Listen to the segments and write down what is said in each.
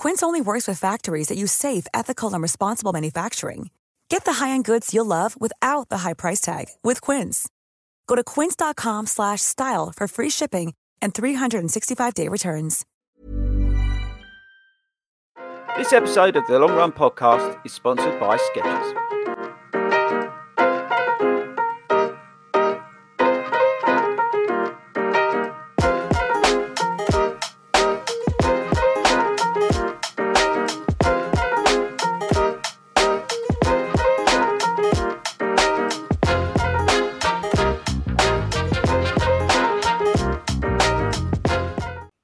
Quince only works with factories that use safe, ethical, and responsible manufacturing. Get the high-end goods you'll love without the high price tag with Quince. Go to quince.com/style for free shipping and 365-day returns. This episode of the Long Run Podcast is sponsored by Skechers.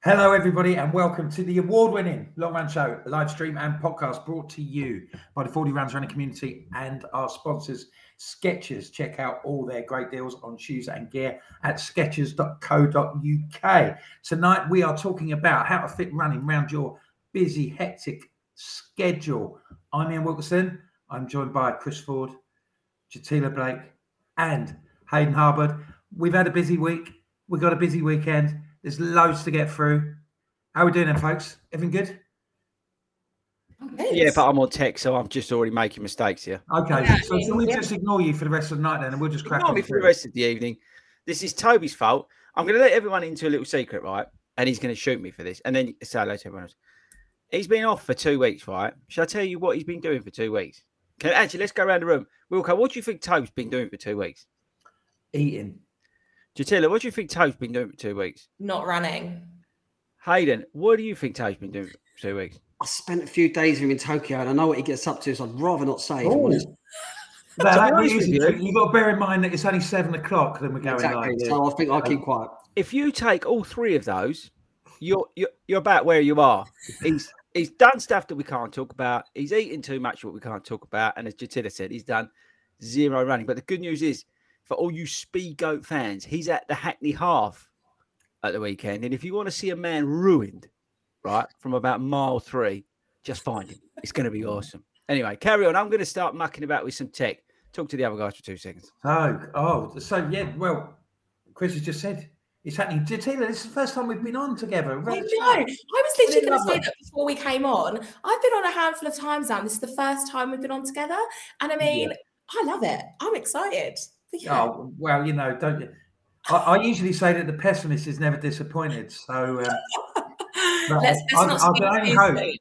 Hello, everybody, and welcome to the award winning Long Run Show, live stream and podcast brought to you by the Fordy Runs Running community and our sponsors, Skechers. Check out all their great deals on shoes and gear at skechers.co.uk. Tonight, we are talking about how to fit running around your busy, hectic schedule. I'm Ian Wilkerson. I'm joined by Chris Ford, Jatila Blake, and Hayden Harbord. We've had a busy week. We've got a busy weekend. There's loads to get through. How are we doing then, folks? Everything good? Yeah, but I'm on tech, so I'm just already making mistakes here. Okay, Yeah, so can we yeah. just ignore you for the rest of the night then, and we'll just crack Ignore on me for the rest of the evening. This is Toby's fault. I'm going to let everyone into a little secret, right? And he's going to shoot me for this. And then say hello to everyone else. He's been off for two weeks, right? Shall I tell you what he's been doing for two weeks? Can, actually, let's go around the room. Wilco, what do you think Toby's been doing for two weeks? Eating. Jatila, what do you think Toby's been doing for two weeks? Not running. Hayden, what do you think Toby's been doing for two weeks? I spent a few days with him in Tokyo, and I know what he gets up to. So I'd rather not say. if I'm honest. That, that honest is with you- true. You've got to bear in mind that it's only seven o'clock, then we're going exactly. live. So I think I'll keep um, quiet. If you take all three of those, you're you're, you're about where you are. He's he's done stuff that we can't talk about. He's eaten too much what we can't talk about. And as Jatila said, he's done zero running. But the good news is, for all you speed goat fans, he's at the Hackney half at the weekend. And if you want to see a man ruined, right, from about mile three, just find him. It's going to be awesome. Anyway, carry on. I'm going to start mucking about with some tech. Talk to the other guys for two seconds. Oh, oh, so yeah, well, Chris has just said it's happening. Jatila, this is the first time we've been on together. I know. I was literally going to say that before we came on. I've been on a handful of times now. and This is the first time we've been on together. And I mean, I love it. I'm excited. Yeah. Oh, well, you know, don't you? I, I usually say that the pessimist is never disappointed. So um, let's, let's I- not I speak can only hope.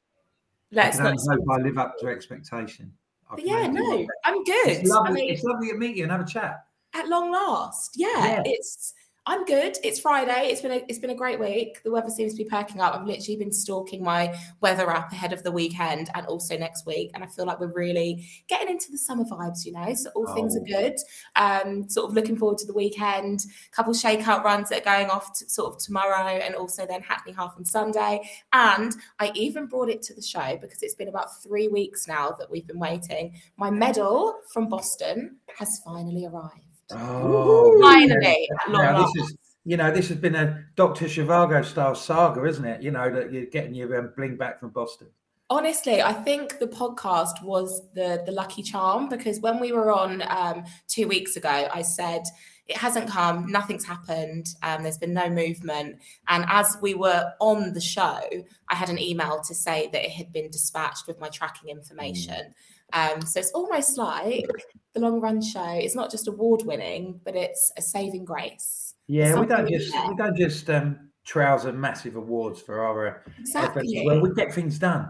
Let's can not. only hope I live up to expectation. I But yeah, no. I'm good. It's lovely, I mean, it's lovely to meet you and have a chat. at long last. Yeah, Yeah. it's I'm good. It's Friday. It's been a it's been a great week. The weather seems to be perking up. I've literally been stalking my weather app ahead of the weekend and also next week. And I feel like we're really getting into the summer vibes, you know. So all things are Oh. good. Um, sort of looking forward to the weekend. couple shakeout runs that are going off to, sort of tomorrow, and also then Hackney Half on Sunday. And I even brought it to the show because it's been about three weeks now that we've been waiting. My medal from Boston has finally arrived. Oh, Finally, at long Now, this is, you know, this has been a Doctor Zhivago style saga, isn't it? You know that you're getting your um, bling back from Boston. Honestly, I think the podcast was the the lucky charm because when we were on um, two weeks ago, I said it hasn't come, nothing's happened, um, there's been no movement. And as we were on the show, I had an email to say that it had been dispatched with my tracking information. Um, so it's almost like the long run show. It's not just award winning, but it's a saving grace. Yeah, we don't just there. we don't just um, trouser massive awards for our uh. Exactly. Well, we get things done.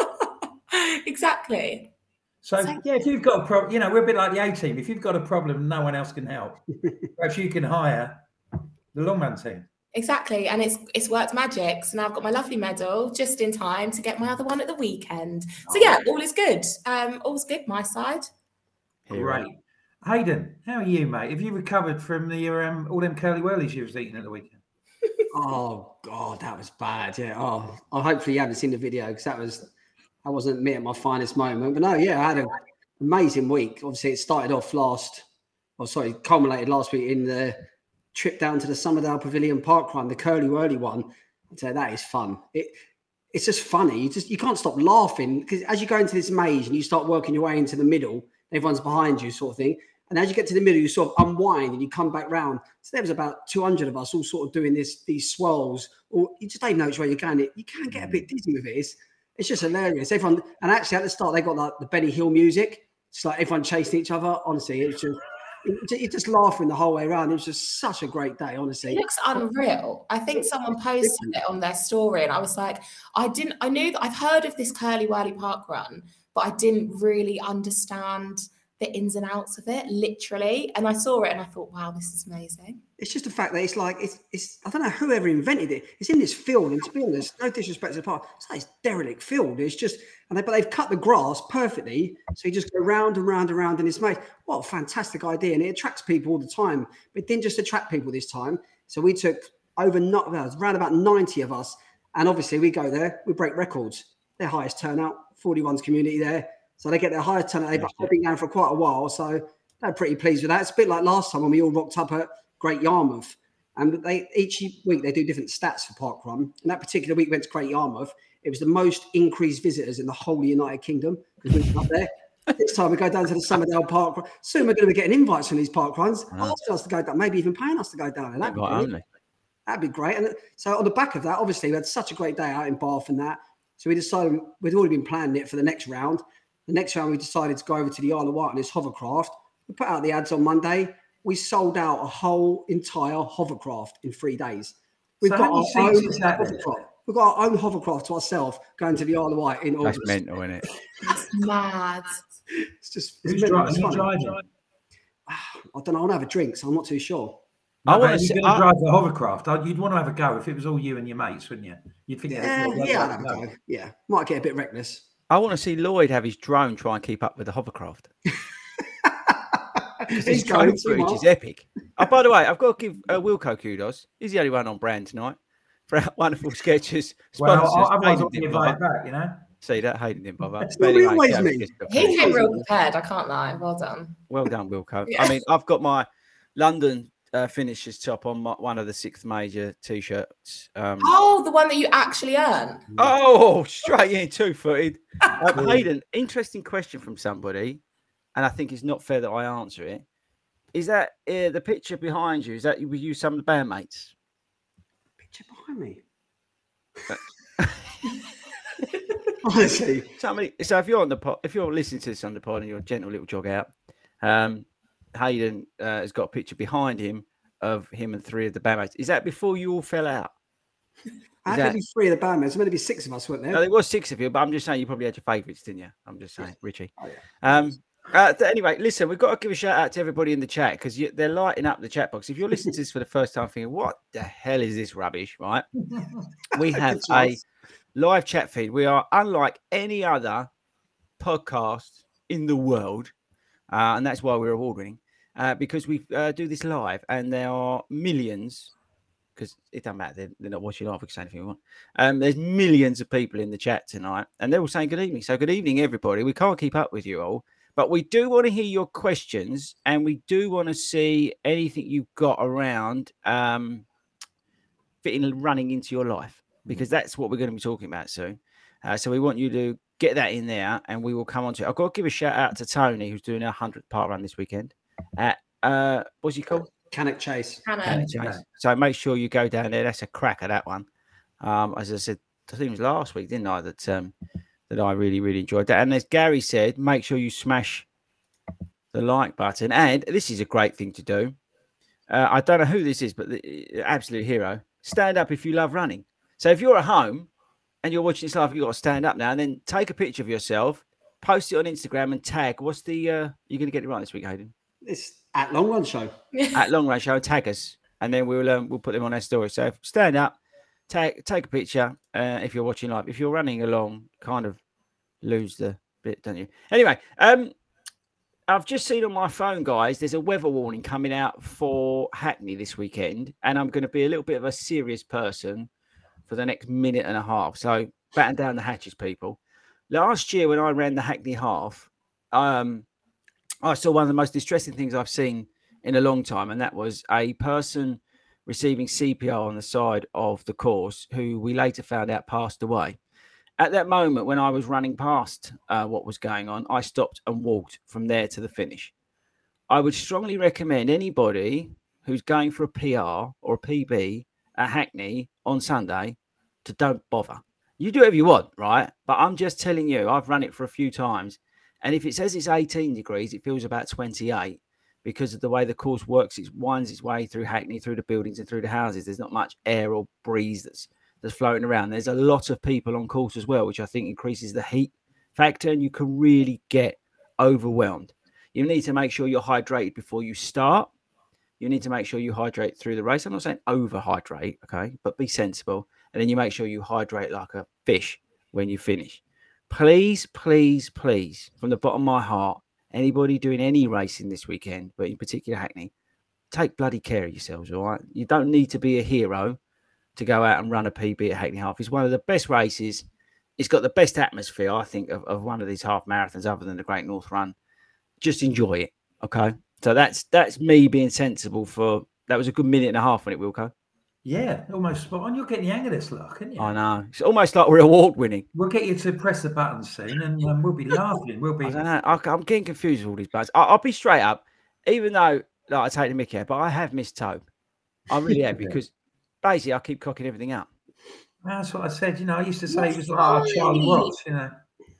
exactly. So So- yeah, if you've got a problem, you know, we're a bit like the A team. If you've got a problem, no one else can help. Perhaps you can hire the long run team. Exactly. And it's it's worked magic. So now I've got my lovely medal just in time to get my other one at the weekend. So yeah, all is good. Um, all's good my side. Hero. Great. Hayden, how are you, mate? Have you recovered from the um, all them curly whirlies you was eating at the weekend? Oh God, that was bad. Yeah. Oh, I hopefully you haven't seen the video because that was I wasn't me at my finest moment. But no, yeah, I had an amazing week. Obviously, it started off last, or sorry, culminated last week in the trip down to the Somerdale Pavilion Park Run, the curly whirly one. I'd say that is fun. It it's just funny. You just you can't stop laughing because as you go into this maze and you start working your way into the middle, everyone's behind you, sort of thing. And as you get to the middle, you sort of unwind and you come back round. So there was about 200 of us all sort of doing this, these swirls, or you just don't know which way you're going. It You can get a bit mm. dizzy with it. It's, it's just hilarious. Everyone, and actually at the start, they got like the Benny Hill music. It's like everyone chasing each other. Honestly, it's just, you're just laughing the whole way around. It was just such a great day, honestly. It looks unreal. I think someone posted it on their story, and I was like, I didn't. I knew that I've heard of this curly whirly park run, but I didn't really understand the ins and outs of it, literally. And I saw it, and I thought, wow, this is amazing. It's just the fact that it's like it's it's I don't know whoever invented it. It's in this field, and be honest, no disrespect to the park, it's like this derelict field. It's just and they but they've cut the grass perfectly, so you just go round and round and round in this maze. What a fantastic idea! And it attracts people all the time. But it didn't just attract people this time. So we took over not around about ninety of us, and obviously we go there, we break records. Their highest turnout, Fordy Runs community there. So they get their highest turnout. They've been going for quite a while, so they're pretty pleased with that. It's a bit like last time when we all rocked up at Great Yarmouth. And they each week they do different stats for Park Run. And that particular week went to Great Yarmouth. It was the most increased visitors in the whole United Kingdom because we went up there. this time we go down to the Somerdale Park. Run. Soon we're going to be getting invites from these park runs, asking us to go down, maybe even paying us to go down. And that'd be, that'd be great. And so on the back of that, obviously we had such a great day out in Bath and that. So we decided we'd already been planning it for the next round. The next round we decided to go over to the Isle of Wight on this hovercraft. We put out the ads on Monday. We sold out a whole entire hovercraft in three days. We've So got our own is that then? hovercraft. We've got our own hovercraft to ourselves going to the Isle of Wight in That's August. mental, isn't it? That's mad. It's just it's Who's mental, driving? it's You funny. driving? I don't know. I'll have a drink, so I'm not too sure. I wanna but see- You're going I- to drive the hovercraft. You'd want to have a go if it was all you and your mates, wouldn't you? You'd think, Yeah, "Oh, yeah, I'll have a go. Yeah, might get a bit reckless. I want to see Lloyd have his drone try and keep up with the hovercraft. His He's drone going footage too is epic. Oh, by the way, I've got to give uh, Wilco kudos. He's the only one on brand tonight for our wonderful Skechers. Well, Sponsors. I- otherwise Hayden I'll be didn't invited back, you know? See that Hayden didn't bother. That's But what we anyway, always Gav mean. He came real prepared. I can't lie. Well done. Well done, Wilco. Yeah. I mean, I've got my London uh, finishes top on my, one of the sixth major t-shirts. Um, Oh, the one that you actually earn. Oh, straight in, two footed. Um, Hayden, interesting question from somebody, and I think it's not fair that I answer it. Is that uh, the picture behind you? Is that were you some of the bandmates? Picture behind me. Honestly, Somebody. So if you're on the pod, if you're listening to this on the pod and you're a gentle little jog out, um, Hayden uh, has got a picture behind him of him and three of the bandmates. Is that before you all fell out? I Is had to that- be three of the bandmates. There's meant to be six of us, weren't there? No, there was six of you, but I'm just saying you probably had your favourites, didn't you? I'm just saying, Richie. Oh, yeah. Um, uh, anyway, listen, we've got to give a shout out to everybody in the chat because they're lighting up the chat box. If you're listening to this for the first time, thinking, "What the hell is this rubbish?" Right? We have a live chat feed. We are unlike any other podcast in the world, uh, and that's why we're award winning uh, because we uh, do this live, and there are millions. Because it doesn't matter, they're, they're not watching live. We can say anything we want. Um, there's millions of people in the chat tonight, and they're all saying good evening. So, good evening, everybody. We can't keep up with you all, but we do want to hear your questions, and we do want to see anything you've got around um, fitting running into your life, because that's what we're going to be talking about soon. Uh, so we want you to get that in there, and we will come on to. it. I've got to give a shout out to Tony, who's doing a hundredth part run this weekend at uh, what's he called? Cannock Chase. Hannah. Chase. Yeah. So make sure you go down there. That's a crack at that one. Um, as I said, I think it was last week, didn't I? That um, that I really really enjoyed that. And as Gary said, make sure you smash the like button. And this is a great thing to do. Uh, I don't know who this is, but the uh, absolute hero. Stand up if you love running. So if you're at home and you're watching this live, you've got to stand up now and then take a picture of yourself, post it on Instagram and tag. What's the uh you're gonna get it right this week, Hayden? It's at Long Run Show. at long Run show, tag us, and then we'll um, we'll put them on our story. So stand up, take take a picture uh, if you're watching live. If you're running along, kind of lose the bit, don't you? Anyway, um, I've just seen on my phone, guys. There's a weather warning coming out for Hackney this weekend, and I'm going to be a little bit of a serious person for the next minute and a half. So batten down the hatches, people. Last year when I ran the Hackney half, um, I saw one of the most distressing things I've seen in a long time, and that was a person receiving CPR on the side of the course who we later found out passed away. At that moment, when I was running past uh, what was going on, I stopped and walked from there to the finish. I would strongly recommend anybody who's going for a PR or a PB at Hackney on Sunday to don't bother. You do whatever you want, right? But I'm just telling you, I've run it for a few times. And if it says it's 18 degrees, it feels about 28 because of the way the course works. It winds its way through Hackney, through the buildings and through the houses. There's not much air or breeze that's that's floating around. There's a lot of people on course as well, which I think increases the heat factor, and you can really get overwhelmed. You need to make sure you're hydrated before you start. You need to make sure you hydrate through the race. I'm not saying overhydrate, okay, but be sensible. And then you make sure you hydrate like a fish when you finish. Please, please, please, from the bottom of my heart, anybody doing any racing this weekend, but in particular Hackney, take bloody care of yourselves, all right? You don't need to be a hero to go out and run a PB at Hackney Half. It's one of the best races. It's got the best atmosphere, I think, of, of one of these half marathons other than the Great North Run. Just enjoy it, okay? So that's that's me being sensible for that was a good minute and a half on it, will Wilco. Yeah, almost spot on. You're getting the hang of this, look, aren't you? I know. It's almost like we're award winning. We'll get you to press the button soon, and um, we'll be laughing. We'll be. I don't know. I, am getting confused with all these buttons. I, I'll be straight up, even though like, I take the mickey out, but I have missed Tobe. I really have because basically I keep cocking everything up. That's what I said. You know, I used to say That's he was like our Charlie fine. Watts. You know, I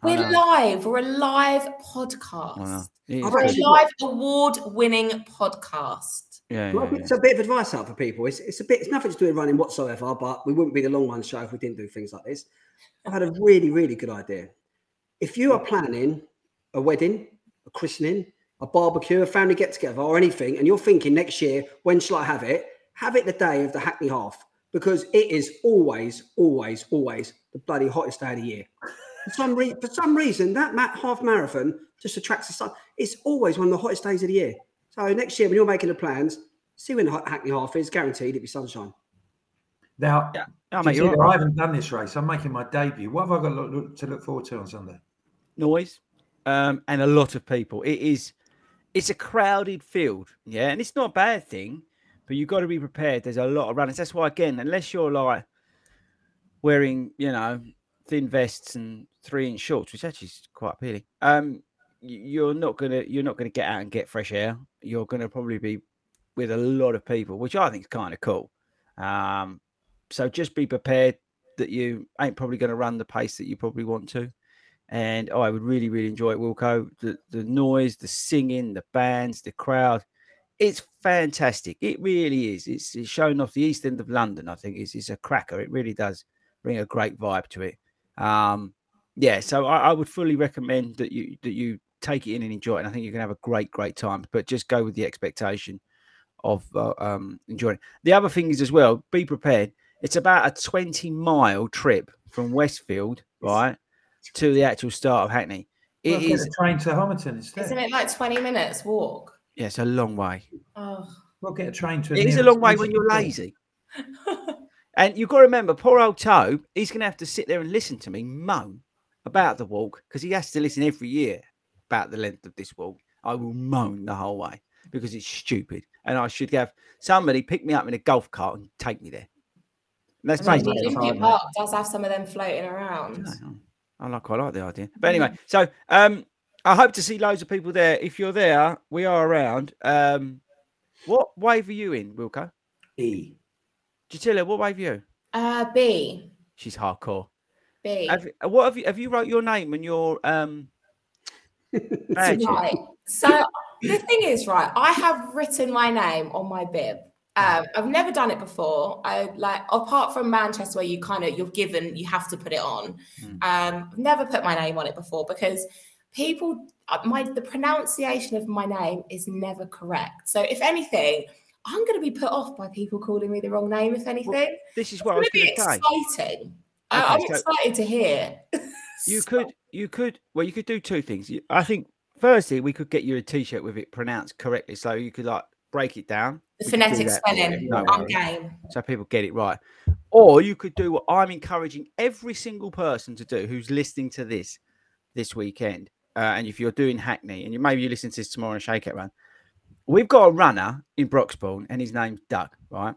We're know. live. We're a live podcast. It is We're a live award-winning podcast. Yeah, Well, yeah, yeah. it's a bit of advice out for people. It's, it's a bit. It's nothing to do with running whatsoever. But we wouldn't be the long run show if we didn't do things like this. I had a really, really good idea. If you are planning a wedding, a christening, a barbecue, a family get together, or anything, and you're thinking next year, when shall I have it? Have it the day of the Hackney Half because it is always, always, always the bloody hottest day of the year. For some, re- for some reason, that ma- half marathon just attracts the sun. It's always one of the hottest days of the year. So next year, when you're making the plans, see when the Hackney Half is. Guaranteed, it'll be sunshine. now Yeah. Oh, mate, you you're see, all I haven't done this race. I'm making my debut. What have I got to look, to look forward to on Sunday? noise um, and a lot of people. It is it's a crowded field, yeah, and it's not a bad thing, but you've got to be prepared. There's a lot of runners. That's why again, unless you're like wearing, you know, thin vests and three inch shorts, which actually is quite appealing, um, you're not gonna you're not gonna get out and get fresh air. You're gonna probably be with a lot of people, which I think is kind of cool. Um, so just be prepared that you ain't probably going to run the pace that you probably want to. And oh, I would really, really enjoy it, Wilco. The the noise, the singing, the bands, the crowd. It's fantastic. It really is. It's, it's showing off the east end of London. I think it's, it's a cracker. It really does bring a great vibe to it. Um, yeah, so I, I would fully recommend that you that you take it in and enjoy it. And I think you're gonna have a great, great time. But just go with the expectation of uh, um, enjoying. it. The other thing is as well, be prepared. It's about a 20 mile trip from Westfield, right, to the actual start of Hackney. It Well, is, a train to Homerton instead. Isn't it like 20 minutes walk? yeah, it's a long way. Oh. We'll get a train to. It is a long way when you're lazy. And you've got to remember, poor old Tobe, he's going to have to sit there and listen to me moan about the walk because he has to listen every year about the length of this walk. I will moan the whole way because it's stupid. And I should have somebody pick me up in a golf cart and take me there. Let's I face it. the it's Olympic hard, Park does have some of them floating around. I know. I like quite like the idea. But anyway, so um, I hope to see loads of people there. If you're there, we are around. Um, what wave are you in, Wilco? E. Jatila, what wave are you? Uh, B. She's hardcore. B. Have, what have you have you wrote your name and your um badge? Right. So the thing is, right, I have written my name on my bib. Um, I've never done it before. I like apart from Manchester, where you kind of you're given, you have to put it on. Hmm. Um, I've never put my name on it before because people, uh, my the pronunciation of my name is never correct. So if anything, I'm going to be put off by people calling me the wrong name. If anything, This is it's what I was going to be going to say. exciting. I- I'm so- excited to hear. You could, you could, well, you could do two things. I think, firstly, we could get you a T-shirt with it pronounced correctly, so you could like break it down, the We phonetic that for you, spelling no on game. so people get it right. Or you could do what I'm encouraging every single person to do who's listening to this this weekend. Uh, and if you're doing Hackney, and you maybe you listen to this tomorrow and shake it run, we've got a runner in Broxbourne, and his name's Doug, right?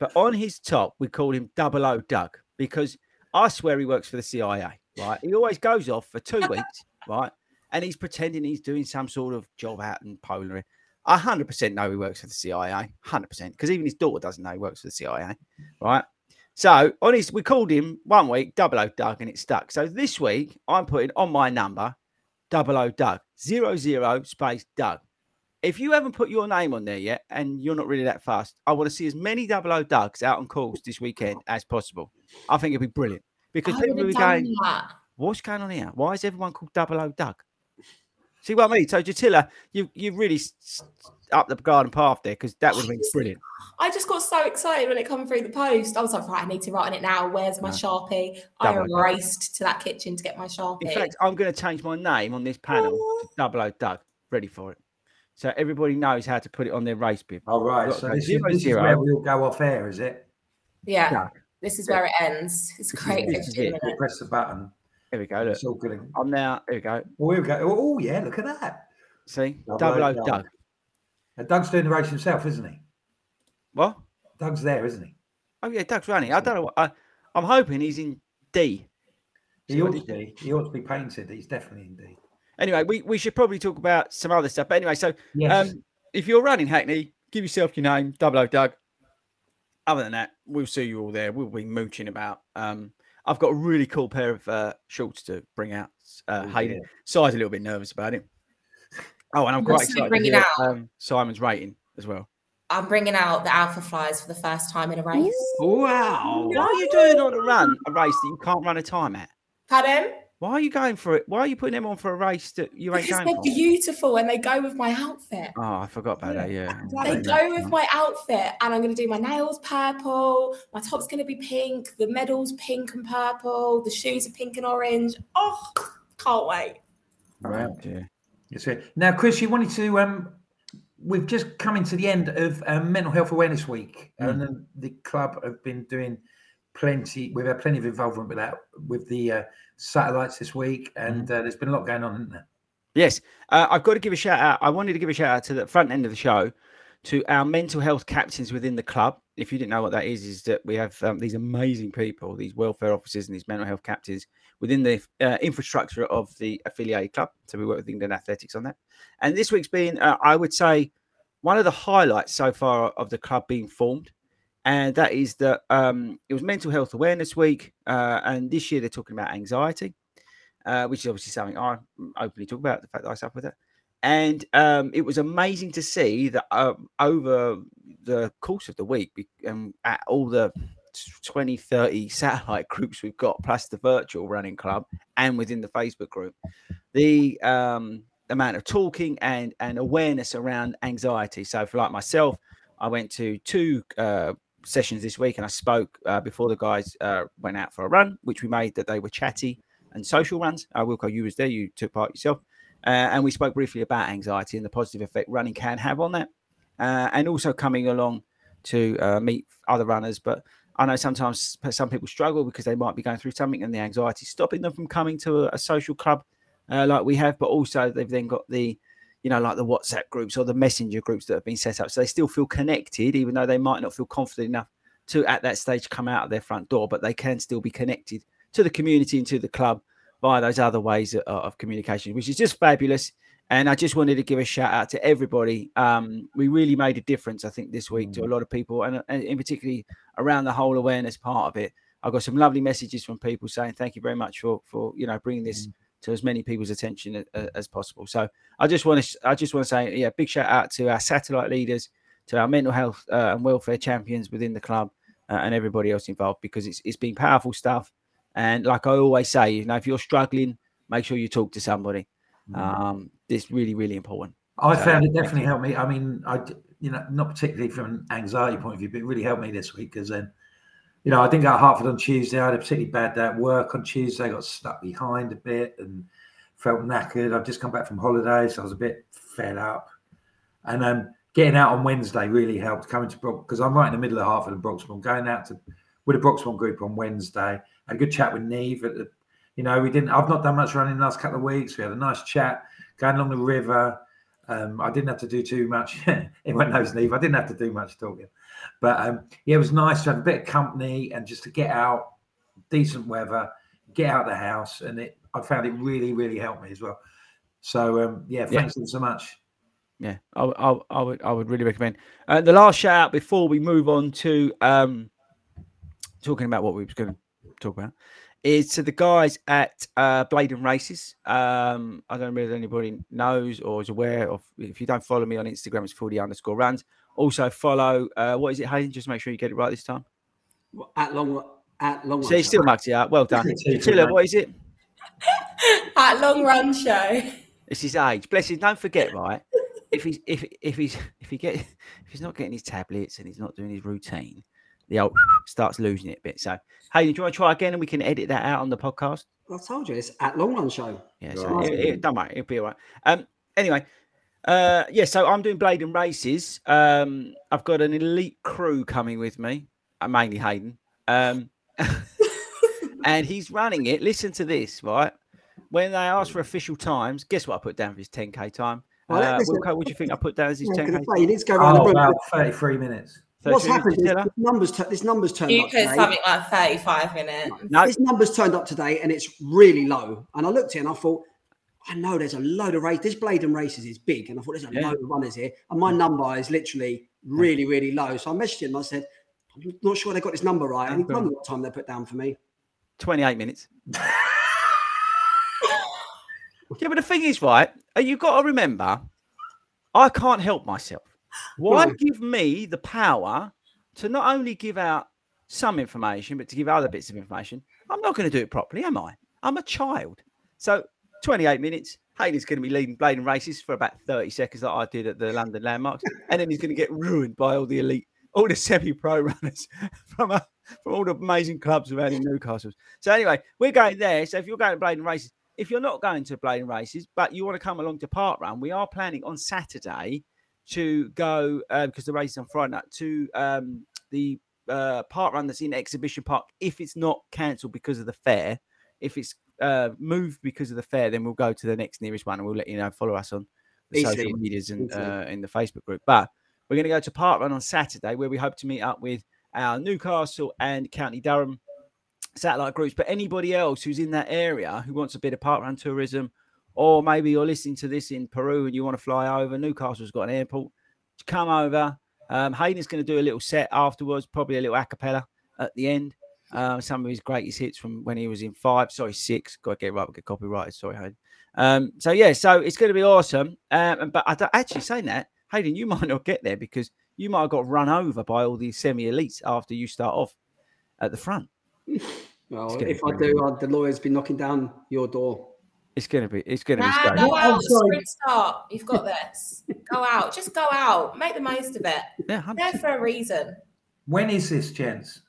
But on his top, we call him Double O Doug because I swear he works for the CIA, right? He always goes off for two weeks, right? And he's pretending he's doing some sort of job out in Poland. I 100% know he works for the CIA, 100%, because even his daughter doesn't know he works for the CIA, right? So on his, we called him one week, double O Doug, and it stuck. So this week, I'm putting on my number, double O Doug, zero zero space Doug. If you haven't put your name on there yet, and you're not really that fast, I want to see as many double O Dougs out on calls this weekend as possible. I think it'd be brilliant because I people will be going, that. "What's going on here? Why is everyone called double O Doug?" See what I mean? So Jatila, you you really up the garden path there because that would have been brilliant. I just got so excited when it come through the post. I was like, right, I need to write on it now. Where's my No. sharpie? I Double it. raced to that kitchen to get my sharpie. In fact, I'm going to change my name on this panel to Double O Doug. Ready for it? So everybody knows how to put it on their race bib. All right. So that this, is, zero, is where we'll go off air, is it? yeah, Doug. this is where it ends. It's great. this is 15 it. We'll press the button. Here we go. Look, It's all good. I'm now. Here we go. Oh, here we go. Oh, oh, yeah. Look at that. See, Double Double O O Doug. Doug. Now, Doug's doing the race himself, isn't he? What? Doug's there, isn't he? Oh yeah, Doug's running. I don't know. What, I, I'm hoping he's in D. He ought he- to be. He ought to be painted. He's definitely indeed. Anyway, we, we should probably talk about some other stuff. But anyway, so Yes. um, if you're running Hackney, give yourself your name, Double O Doug. Other than that, we'll see you all there. We'll be mooching about. Um, I've got a really cool pair of uh, shorts to bring out. Uh, Oh, Hayden, dear. Si's a little bit nervous about it. Oh, and I'm quite excited to bringing hear out- um, Simon's rating as well. I'm bringing out the Alpha Flies for the first time in a race. Wow. Why are you doing on a run a race that you can't run a time at? Pardon? Why are you going for it? Why are you putting him on for a race that you ain't Because going they're for? beautiful and they go with my outfit. Oh, I forgot about that. Yeah. They Right. go with my outfit, and I'm going to do my nails purple. My top's going to be pink. The medal's pink and purple. The shoes are pink and orange. Oh, can't wait. Right. Yeah. dear. Yes, sir. Now, Chris, you wanted to. Um, we've just coming to the end of um, Mental Health Awareness Week, Mm. and the club have been doing plenty. We've had plenty of involvement with that, with the uh, satellites this week, and Mm. uh, there's been a lot going on, isn't there? Yes, uh, I've got to give a shout out. I wanted to give a shout out to the front end of the show to our mental health captains within the club. If you didn't know what that is, is that we have um, these amazing people, these welfare officers and these mental health captains within the uh, infrastructure of the affiliated club. So we work with England Athletics on that. And this week's been, uh, I would say, one of the highlights so far of the club being formed. And that is that um, it was Mental Health Awareness Week. Uh, and this year they're talking about anxiety uh, which is obviously something I openly talk about the fact that I suffer with it. And um, it was amazing to see that um, over the course of the week, um, at all the 20, 30 satellite groups we've got, plus the virtual running club, and within the Facebook group, the um, amount of talking and, and awareness around anxiety. So, for like myself, I went to two uh, sessions this week and I spoke uh, before the guys uh, went out for a run, which we made that they were chatty and social runs. Uh, Wilco, you was there, you took part yourself. Uh, and we spoke briefly about anxiety and the positive effect running can have on that. Uh, and also coming along to uh, meet other runners. But I know sometimes some people struggle because they might be going through something and the anxiety stopping them from coming to a, a social club like we have. But also they've then got the, you know, like the WhatsApp groups or the messenger groups that have been set up. So they still feel connected, even though they might not feel confident enough to at that stage come out of their front door, but they can still be connected to the community and to the club via those other ways of, of communication, which is just fabulous. And I just wanted to give a shout out to everybody. Um, we really made a difference, I think, this week to a mm. lot of people, and, uh, and in particularly around the whole awareness part of it. I got some lovely messages from people saying thank you very much for for you know bringing this mm. To as many people's attention as, as possible. So I just want to I just want to say yeah, big shout out to our satellite leaders, to our mental health uh, and welfare champions within the club, uh, and everybody else involved because it's it's been powerful stuff. And like I always say, you know, if you're struggling, make sure you talk to somebody. Um, it's really really important. I found it definitely helped me. I mean, I you know not particularly from an anxiety point of view, but it really helped me this week because then, you know, I didn't go to Hertford on Tuesday. I had a particularly bad day at work on Tuesday. got stuck behind a bit and felt knackered. I've just come back from holiday, so I was a bit fed up. And um, getting out on Wednesday really helped. Coming to Brock because I'm right in the middle of Hertford and Broxbourne. Going out to with a Broxbourne group on Wednesday. Had a good chat with Neve. At the, you know, we didn't. I've not done much running the last couple of weeks. We had a nice chat going along the river. Um, I didn't have to do too much. Anyone knows Neve. I didn't have to do much talking, but um, yeah, it was nice to have a bit of company and just to get out, decent weather, get out of the house, and it. I found it really, really helped me as well. So um, yeah, Yeah. thanks so much. Yeah, I, I, I would I would really recommend. Uh, the last shout out before we move on to um, talking about what we were going to talk about is to the guys at uh, Blaydon Races. Um, I don't know if anybody knows or is aware of. If you don't follow me on Instagram, it's fordy underscore runs. Also follow. Uh, what is it, Hayden? Just make sure you get it right this time. At long at long. So you still mucked it up. Well done. Cheeky, what is it? At Long Run Show. It's his age. Bless him. Don't forget, right? If he's if if he's if he get if he's not getting his tablets and he's not doing his routine, the old starts losing it a bit. So, hey, do you want to try again and we can edit that out on the podcast? I told you it's at long run show. Yeah, so Right. it, it, don't worry, it'll be all right. Um, anyway, uh, yeah, so I'm doing Blaydon Races. Um, I've got an elite crew coming with me, uh, mainly Hayden. Um, and he's running it. Listen to this, right? When they ask for official times, guess what I put down for his 10k time? Well, Uh, listen- Wilco, what do you think I put down as his Yeah, 10k? gonna say, you need to go around the Oh, about thirty-three minutes. What's happened is this numbers, tu- this numbers turned You up put today. something like 35 minutes. No, This numbers turned up today and it's really low. And I looked at it and I thought, I know there's a load of race. This Blaydon Races is big. And I thought there's a Yeah. load of runners here. And my number is literally really, really low. So I messaged him. I said, I'm not sure they got this number right. And he Okay. told me what time they put down for me. 28 minutes. yeah, but the thing is, right, uh, you've got to remember, I can't help myself. Why give me the power to not only give out some information, but to give other bits of information? I'm not going to do it properly, am I? I'm a child. So 28 minutes. Hayden's going to be leading Blaydon races for about 30 seconds, like I did at the London landmarks, and then he's going to get ruined by all the elite, all the semi-pro runners from uh, from all the amazing clubs around in Newcastle. So anyway, we're going there. So if you're going to Blaydon races, if you're not going to Blaydon races, but you want to come along to Park Run, we are planning on Saturday to go uh, because the race is on Friday night to um, the uh, Park Run that's in Exhibition Park. If it's not cancelled because of the fair, if it's uh, moved because of the fair, then we'll go to the next nearest one and we'll let you know. Follow us on the Easily. social medias and uh, in the Facebook group. But we're going to go to Park Run on Saturday where we hope to meet up with our Newcastle and County Durham satellite groups. But anybody else who's in that area who wants a bit of Park Run tourism, or maybe you're listening to this in Peru and you want to fly over, Newcastle's got an airport. Come over. Um, Hayden's going to do a little set afterwards, probably a little a cappella at the end. Uh, some of his greatest hits from when he was in five, sorry, six. Got to get right, get copyrighted. Sorry, Hayden. Um, so yeah, so it's going to be awesome. Um, but I actually saying that, Hayden, you might not get there because you might have got run over by all these semi elites after you start off at the front. Well, if I do, uh, the lawyer's been knocking down your door. It's going to be, it's going to be scary. go out, I'm sorry. sprint start. You've got this. go out. Just go out. Make the most of it. Yeah, 100%. There for a reason. When is this, gents?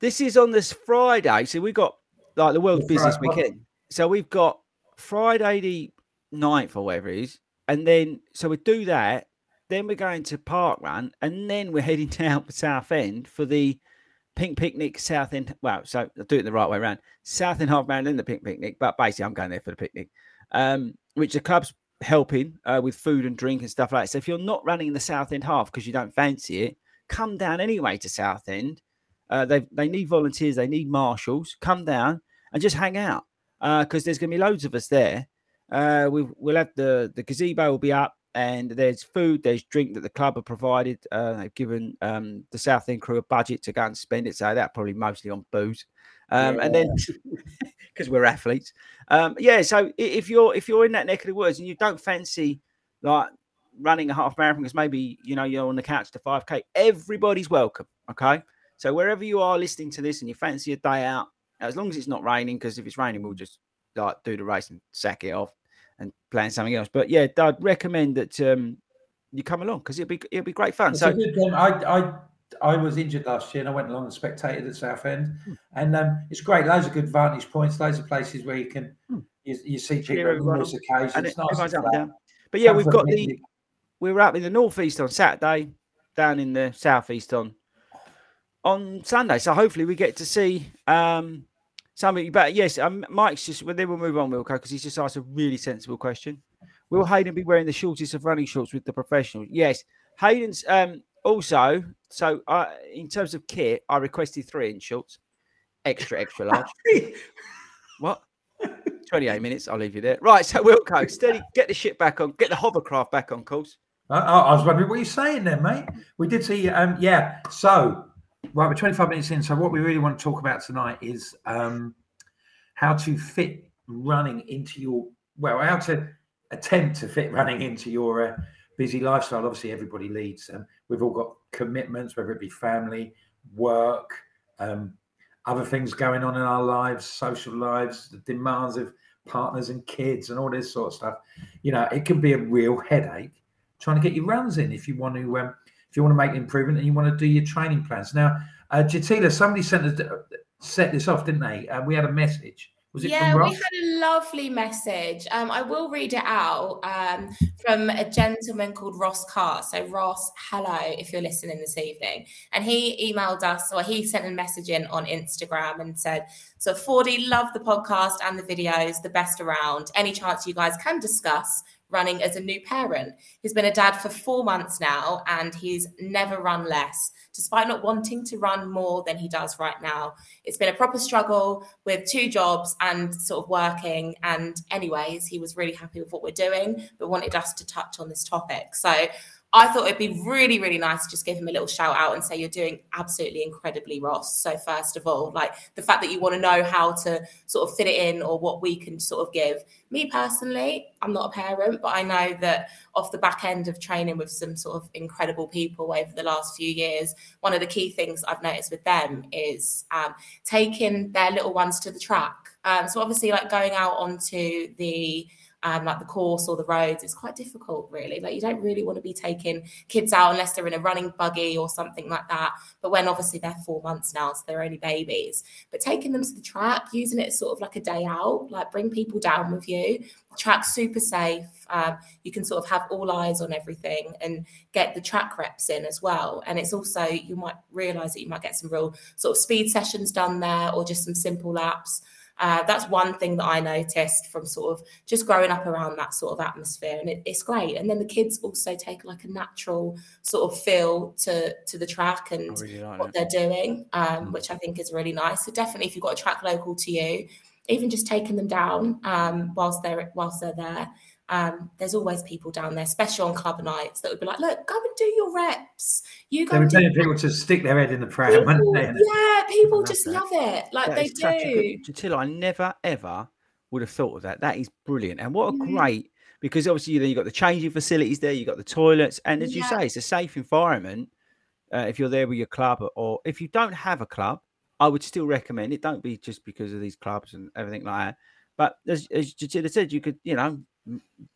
This is on this Friday. So we've got like the world's The Fri- busiest weekend. So we've got Friday the 9th or whatever it is. And then, so we do that. Then we're going to Park Run. And then we're heading down to Southend for the Pink Picnic Southend. Well, so I'll do it the right way around. Southend Half then the Pink Picnic. But basically, I'm going there for the picnic, um, which the club's helping uh, with food and drink and stuff like that. So if you're not running the Southend half because you don't fancy it, come down anyway to Southend. Uh, they they need volunteers, they need marshals. Come down and just hang out. because there's going to be loads of us there. Uh, we we'll have the the gazebo will be up, and there's food, there's drink that the club have provided. Uh, they've given um, the Southend crew a budget to go and spend it, so that probably mostly on booze. Um, And then because we're athletes, um, yeah. So if you're if you're in that neck of the woods and you don't fancy like running a half marathon, because maybe you know you're on the couch to 5k, everybody's welcome. Okay, so wherever you are listening to this and you fancy a day out, as long as it's not raining, because if it's raining, we'll just like do the race and sack it off and plan something else. But yeah, I'd recommend that um, you come along because it'll be it'll be great fun. It's so a good game. I, I, I was injured last year and I went along and spectated at Southend. Hmm. And um, it's great. Loads of good vantage points, loads of places where you can Hmm. you, you see people on numerous occasions. It's it, nice everyone's and up and flat. down. But yeah, we've got the we were up in the northeast on Saturday, down in the southeast on on Sunday. So hopefully we get to see um somebody. But yes, um, Mike's just well, then we'll move on, Wilco, because he's just asked a really sensible question. Will Hayden be wearing the shortest of running shorts with the professionals? Yes, Hayden's um also. So uh, in terms of kit, I requested three inch shorts, extra extra large. What? 28 minutes. I'll leave you there. Right. So, Wilco, steady, get the shit back on, get the hovercraft back on course. I, I I was wondering what you're saying there, mate. We did see, um, yeah. So, right, we're 25 minutes in. So, what we really want to talk about tonight is um, how to fit running into your, well, how to attempt to fit running into your uh, busy lifestyle. Obviously, everybody leads. Um, we've all got commitments, whether it be family, work, um, other things going on in our lives, social lives, the demands of partners and kids, and all this sort of stuff. You know, it can be a real headache trying to get your runs in if you want to um, if you want to make improvement and you want to do your training plans. Now, uh, Jatila, somebody sent us set this off, didn't they? Uh, we had a message. Was it yeah, we had a lovely message. Um, I will read it out um, from a gentleman called Ross Carr. So, Ross, hello, if you're listening this evening. And he emailed us, or he sent a message in on Instagram and said, So, Fordy, love the podcast and the videos, the best around. Any chance you guys can discuss running as a new parent? He's been a dad for four months now and he's never run less, despite not wanting to run more than he does right now. It's been a proper struggle with two jobs and sort of working. And, anyways, he was really happy with what we're doing, but wanted us to touch on this topic. So, I thought it'd be really, really nice to just give him a little shout out and say you're doing absolutely incredibly, Ross. So, first of all, like the fact that you want to know how to sort of fit it in or what we can sort of give. Me personally, I'm not a parent, but I know that off the back end of training with some sort of incredible people over the last few years, one of the key things I've noticed with them is um, taking their little ones to the track. Um, so obviously, like going out onto the um, like the course or the roads, it's quite difficult, really. Like you don't really want to be taking kids out unless they're in a running buggy or something like that. But when obviously they're four months now, so they're only babies. But taking them to the track, using it sort of like a day out, like bring people down with you. The track's super safe. Um, you can sort of have all eyes on everything and get the track reps in as well. And it's also you might realize that you might get some real sort of speed sessions done there or just some simple laps. Uh, that's one thing that I noticed from sort of just growing up around that sort of atmosphere, and it, it's great. And then the kids also take like a natural sort of feel to to the track and really like what that. they're doing, um, which I think is really nice. So definitely, if you've got a track local to you, even just taking them down um, whilst they're whilst they're there. Um, there's always people down there, especially on club nights, that would be like, "Look, go and do your reps. You go They were and do telling people to stick their head in the pram, weren't People, they? yeah, people love just that. love it. Like That they is such a do. good- Until I never ever would have thought of that. That is brilliant, and what a Mhm. great because obviously then you've got the changing facilities there, you've got the toilets, and as you say, it's a safe environment. Uh, if you're there with your club, or if you don't have a club, I would still recommend it. Don't be just because of these clubs and everything like that. But as, as Jatila said, you could, you know, m-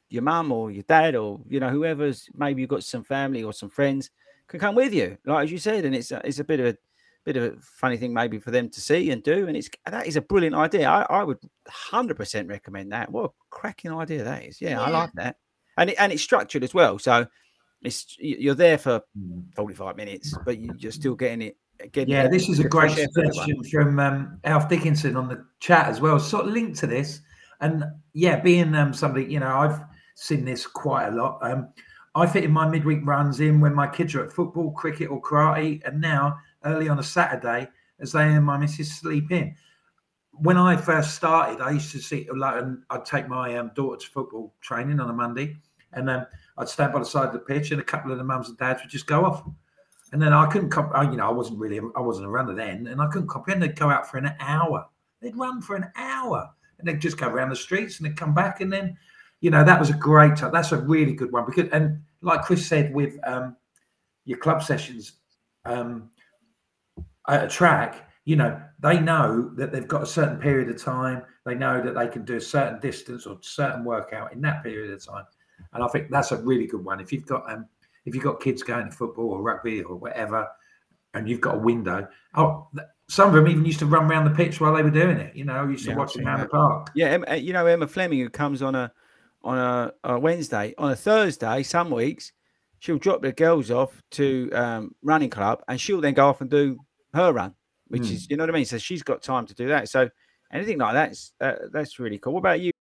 your mum or your dad or you know whoever's maybe you've got some family or some friends can come with you, like as you said, and it's a, it's a bit of a bit of a funny thing maybe for them to see and do, and it's that is a brilliant idea. I, I would hundred percent recommend that. What a cracking idea that is! Yeah, I like that, and it, and it's structured as well. So it's you're there for forty five minutes, but you, you're still getting it. Getting Yeah, this is a great fresh air for everyone. suggestion from um, Alf Dickinson on the chat as well. Sort of linked to this, and yeah, being um, somebody you know, I've seen this quite a lot. Um, I fit in my midweek runs in when my kids are at football, cricket, or karate, and now early on a Saturday as they and my missus sleep in. when I first started, I used to see like, and I'd take my um, daughter to football training on a Monday, and then I'd stand by the side of the pitch, and a couple of the mums and dads would just go off. And then I couldn't, comp- I, you know, I wasn't really, I wasn't a runner then, and I couldn't comprehend. They'd go out for an hour. They'd run for an hour, and they'd just go around the streets, and they'd come back, and then, you know, that was a great time. That's a really good one because, and like Chris said, with um, your club sessions um, at a track, you know, they know that they've got a certain period of time. They know that they can do a certain distance or certain workout in that period of time. And I think that's a really good one. If you've got um, if you've got kids going to football or rugby or whatever, and you've got a window, oh, some of them even used to run around the pitch while they were doing it. You know, used to Yeah, watch them seen around the park. Yeah, uh, you know Emma Fleming, who comes on a on a, a Wednesday, on a Thursday, some weeks she'll drop the girls off to um, running club, and she'll then go off and do her run, which Hmm. is you know what I mean. So she's got time to do that. So anything like that's uh, that's really cool. What about you?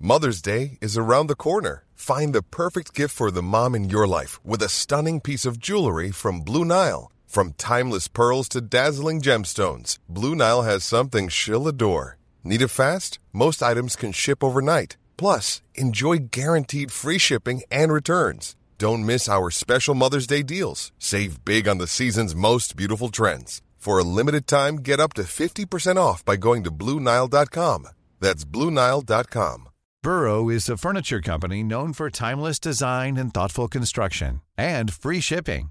Mother's Day is around the corner. Find the perfect gift for the mom in your life with a stunning piece of jewelry from Blue Nile. From timeless pearls to dazzling gemstones, Blue Nile has something she'll adore. Need it fast? Most items can ship overnight. Plus, enjoy guaranteed free shipping and returns. Don't miss our special Mother's Day deals. Save big on the season's most beautiful trends. For a limited time, get up to 50% off by going to BlueNile.com. That's BlueNile.com. Burrow is a furniture company known for timeless design and thoughtful construction and free shipping,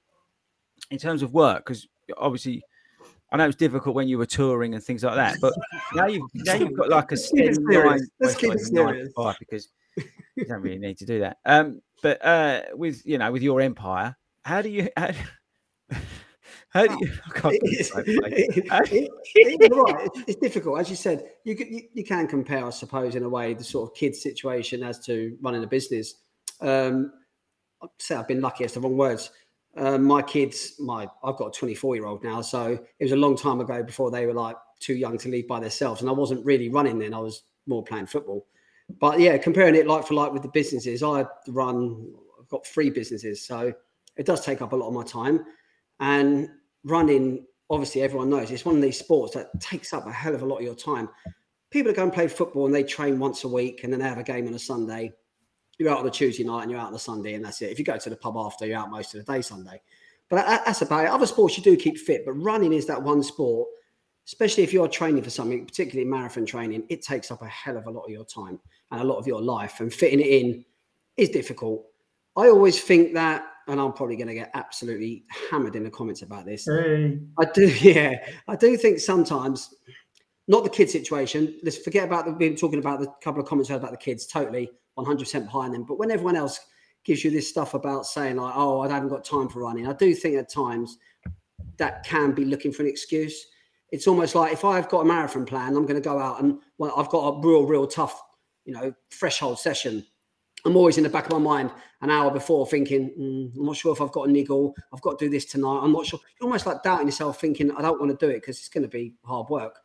in terms of work, because obviously, I know it's difficult when you were touring and things like that. But now you've now you've got like a Let's keep it steady nine, Let's keep it serious. because you don't really need to do that. Um, but uh, with you know, with your empire, how do you how, how do you? I can't It is- think of my face. it- it- it- you're right. It's, it's difficult, as you said. You, can- you you can compare, I suppose, in a way, the sort of kid situation as to running a business. Um, I'd say I've been lucky. It's the wrong words. Um, my kids, my I've got a 24 year old now, so it was a long time ago before they were like too young to leave by themselves, and I wasn't really running then. I was more playing football. But yeah, comparing it like for like with the businesses, I run. I've got three businesses, so it does take up a lot of my time. And running, obviously, everyone knows it's one of these sports that takes up a hell of a lot of your time. People that go and play football and they train once a week and then they have a game on a Sunday. You're out on a Tuesday night and you're out on a Sunday, and that's it. If you go to the pub after, you're out most of the day Sunday. But that's about it. Other sports you do keep fit, but running is that one sport, especially if you're training for something, particularly marathon training, it takes up a hell of a lot of your time and a lot of your life, and fitting it in is difficult. I always think that, and I'm probably going to get absolutely hammered in the comments about this. I do, yeah. I do think sometimes, not the kid situation. Let's forget about the, we've been talking about the couple of comments about the kids. Totally, 100% behind them. But when everyone else gives you this stuff about saying like, "Oh, I haven't got time for running," I do think at times that can be looking for an excuse. It's almost like if I've got a marathon plan, I'm going to go out and well, I've got a real, real tough, you know, threshold session. I'm always in the back of my mind an hour before thinking, "Mm, I'm not sure if I've got a niggle. I've got to do this tonight. I'm not sure. You're almost like doubting yourself, thinking, I don't want to do it because it's going to be hard work.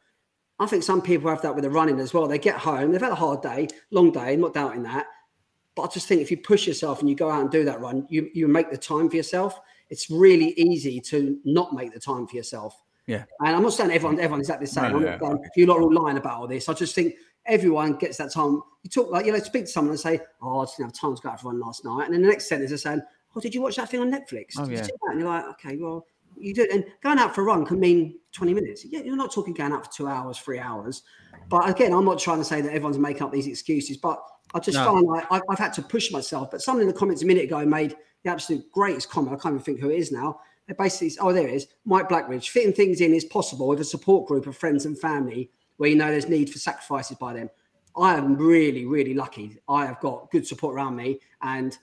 I think some people have that with the running as well. They get home, they've had a hard day, long day, I'm not doubting that. But I just think if you push yourself and you go out and do that run, you, you make the time for yourself. It's really easy to not make the time for yourself. Yeah. And I'm not saying everyone, everyone's exactly the same. No, I'm no, not you lot are all lying about all this. I just think everyone gets that time. You talk like, you know, speak to someone and say, Oh, I just didn't have time to go out for a run last night. And then the next sentence they're saying, Oh, did you watch that thing on Netflix? Oh, Did you yeah. And you're like, Okay, well, you do. And going out for a run can mean 20 minutes. Yeah, you're not talking going out for two hours, three hours. But again, I'm not trying to say that everyone's making up these excuses, but I just No. find like I've, I've had to push myself. But someone in the comments a minute ago made the absolute greatest comment. I can't even think who it is now. It basically, oh, there it is. Mike Blackridge. Fitting things in is possible with a support group of friends and family where you know there's need for sacrifices by them. I am really, really lucky. I have got good support around me. And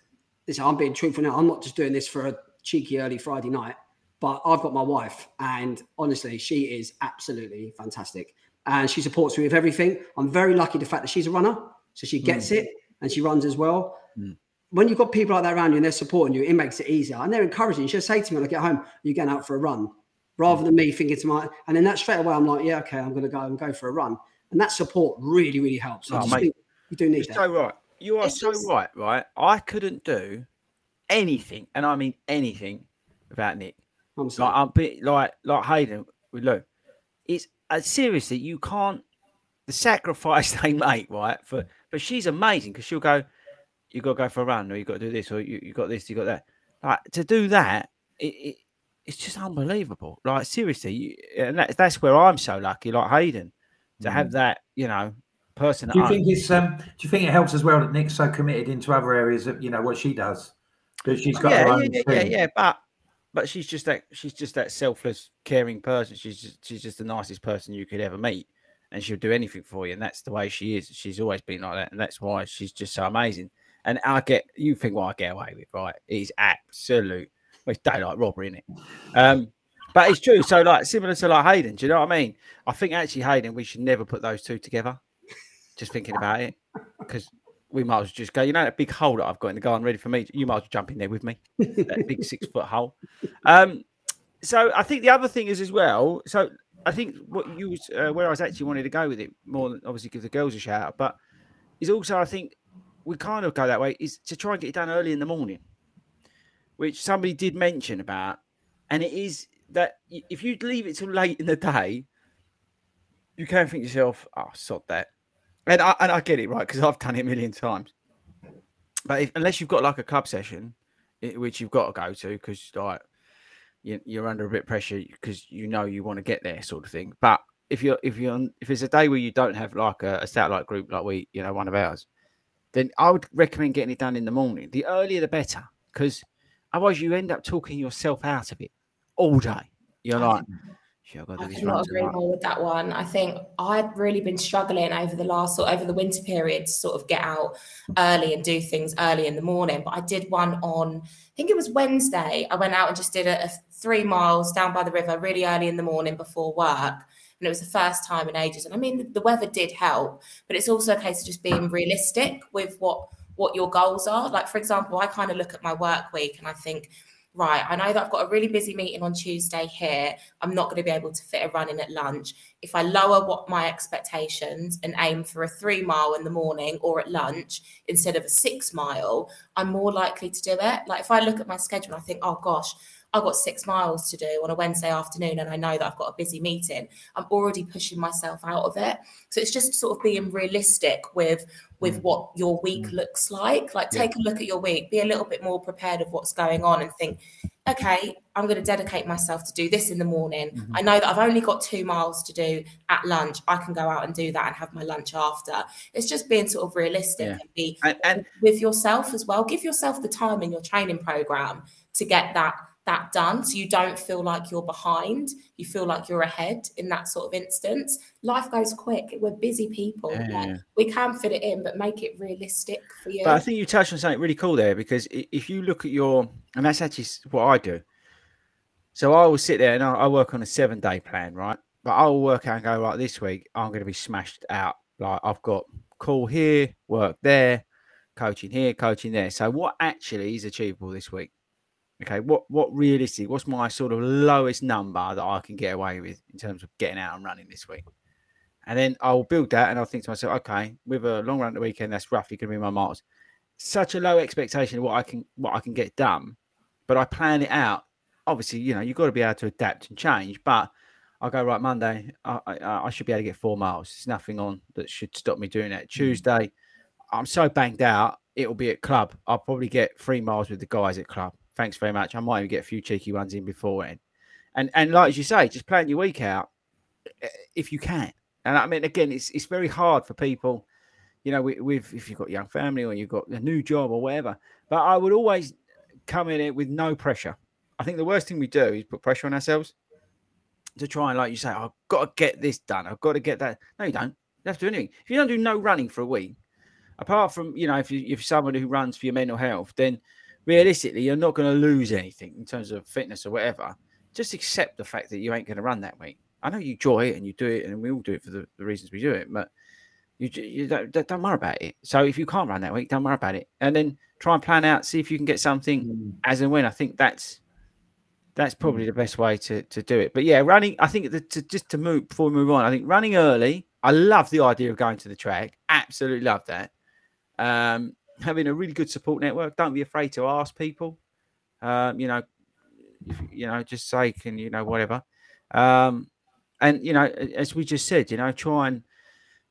listen, I'm being truthful now. I'm not just doing this for a cheeky early Friday night, but I've got my wife. And honestly, she is absolutely fantastic. and she supports me with everything. I'm very lucky the fact that she's a runner, so she gets Mm. it and she runs as well. Mm. When you've got people like that around you and they're supporting you, it makes it easier and they're encouraging. She'll say to me when I get home, "You're going out for a run," rather than me thinking to my, and then that straight away I'm like, "Yeah, okay, I'm going to go and go for a run," and that support really, really helps. I Oh, just mate. think you do need You're that. so right. You are It's so just- right, right? I couldn't do anything, and I mean anything, without Nick. I'm sorry. Like I'm bit like like Hayden with Lou. It's uh, seriously you can't the sacrifice they make, right? For but she's amazing because she'll go, you got to go for a run, or you got to do this, or you, you got this, you got that. Like to do that, it, it it's just unbelievable. Like seriously, you, and that's that's where I'm so lucky, like Hayden, to have that you know person. Do you think it's um? Do you think it helps as well that Nick's so committed into other areas of you know what she does? That she's got her yeah, own yeah, yeah, yeah, yeah, but but she's just that she's just that selfless, caring person. She's just she's just the nicest person you could ever meet, and she'll do anything for you. And that's the way she is. She's always been like that, and that's why she's just so amazing. And I get you think what I get away with, right? It's absolute. Well, it's daylight robbery, is it? Um, but it's true. So like similar to like Hayden, do you know what I mean? I think actually Hayden, we should never put those two together. Just thinking about it, because we might as well just go. You know that big hole that I've got in the garden ready for me. You might as well jump in there with me. That big six foot hole. Um, so I think the other thing is as well. So I think what you was uh, where I was actually wanted to go with it more than obviously give the girls a shout out, but is also I think we kind of go that way is to try and get it done early in the morning, which somebody did mention about, and it is that if you leave it till late in the day, you can think to yourself, "Oh, sod that," and I and I get it right because I've done it a million times. But if, unless you've got like a club session, i- which you've got to go to because like you, you're under a bit of pressure because you know you want to get there, sort of thing. But if you're if you're on, if it's a day where you don't have like a, a satellite group like we, you know, one of ours, then I would recommend getting it done in the morning. The earlier the better, because otherwise you end up talking yourself out of it all day. You're like, "Shit, I've got I cannot agree tonight." more with that one. I think I'd really been struggling over the last or over the winter period to sort of get out early and do things early in the morning. But I did one on, I think it was Wednesday. I went out and just did a, a three miles down by the river really early in the morning before work. And it was the first time in ages. And I mean, the, the weather did help, but it's also a case of just being realistic with what what your goals are. Like, for example, I kind of look at my work week and I think, right, I know that I've got a really busy meeting on Tuesday here. I'm not going to be able to fit a run in at lunch. If I lower what my expectations and aim for a three mile in the morning or at lunch instead of a six mile, I'm more likely to do it. Like if I look at my schedule, I think, oh gosh, I've got six miles to do on a Wednesday afternoon and I know that I've got a busy meeting. I'm already pushing myself out of it. So it's just sort of being realistic with with mm. what your week mm. looks like. Like take a look at your week, be a little bit more prepared of what's going on and think, okay, I'm going to dedicate myself to do this in the morning. Mm-hmm. I know that I've only got two miles to do at lunch. I can go out and do that and have my lunch after. It's just being sort of realistic Yeah. and be And, and with yourself as well. Give yourself the time in your training program to get that that done so you don't feel like you're behind you feel like you're ahead in that sort of instance life goes quick we're busy people Yeah, Like, we can fit it in but make it realistic for you But I think you touched on something really cool there because if you look at your, and that's actually what I do. So I will sit there and I, I work on a seven day plan, right? But I will work out and go, right, this week I'm going to be smashed out. Like I've got call here, work there, coaching here, coaching there. So what actually is achievable this week? Okay, what what realistic? What's my sort of lowest number that I can get away with in terms of getting out and running this week? And then I'll build that and I'll think to myself, okay, with a long run at the weekend, that's roughly going to be my miles. Such a low expectation of what I can what I can get done, but I plan it out. Obviously, you know, you've got to be able to adapt and change. But I go right Monday, I, I, I should be able to get four miles. There's nothing on that should stop me doing that. Hmm. Tuesday, I'm so banged out. It'll be at club. I'll probably get three miles with the guys at club. Thanks very much. I might even get a few cheeky ones in beforehand. And and like as you say, just plan your week out eh, if you can. And I mean, again, it's it's very hard for people, you know, with, if you've got young family or you've got a new job or whatever. But I would always come in it with no pressure. I think the worst thing we do is put pressure on ourselves to try and, like you say, I've got to get this done. I've got to get that. No, you don't. You have to do anything. If you don't do no running for a week, apart from you know, if you if you're someone who runs for your mental health, then realistically you're not going to lose anything in terms of fitness or whatever. Just accept the fact that you ain't going to run that week. I know you enjoy it and you do it, and we all do it for the, the reasons we do it, but you, you don't, don't worry about it. So if you can't run that week, don't worry about it, and then try and plan out, see if you can get something mm. as and when. I think that's that's probably mm. the best way to to do it. But yeah, running. I think the, to, just to move before we move on, I think running early. I love the idea of going to the track. Absolutely love that. Um, having a really good support network. Don't be afraid to ask people. Um, you know, if, you know, just say, can you know, whatever. Um, and you know, as we just said, you know, try and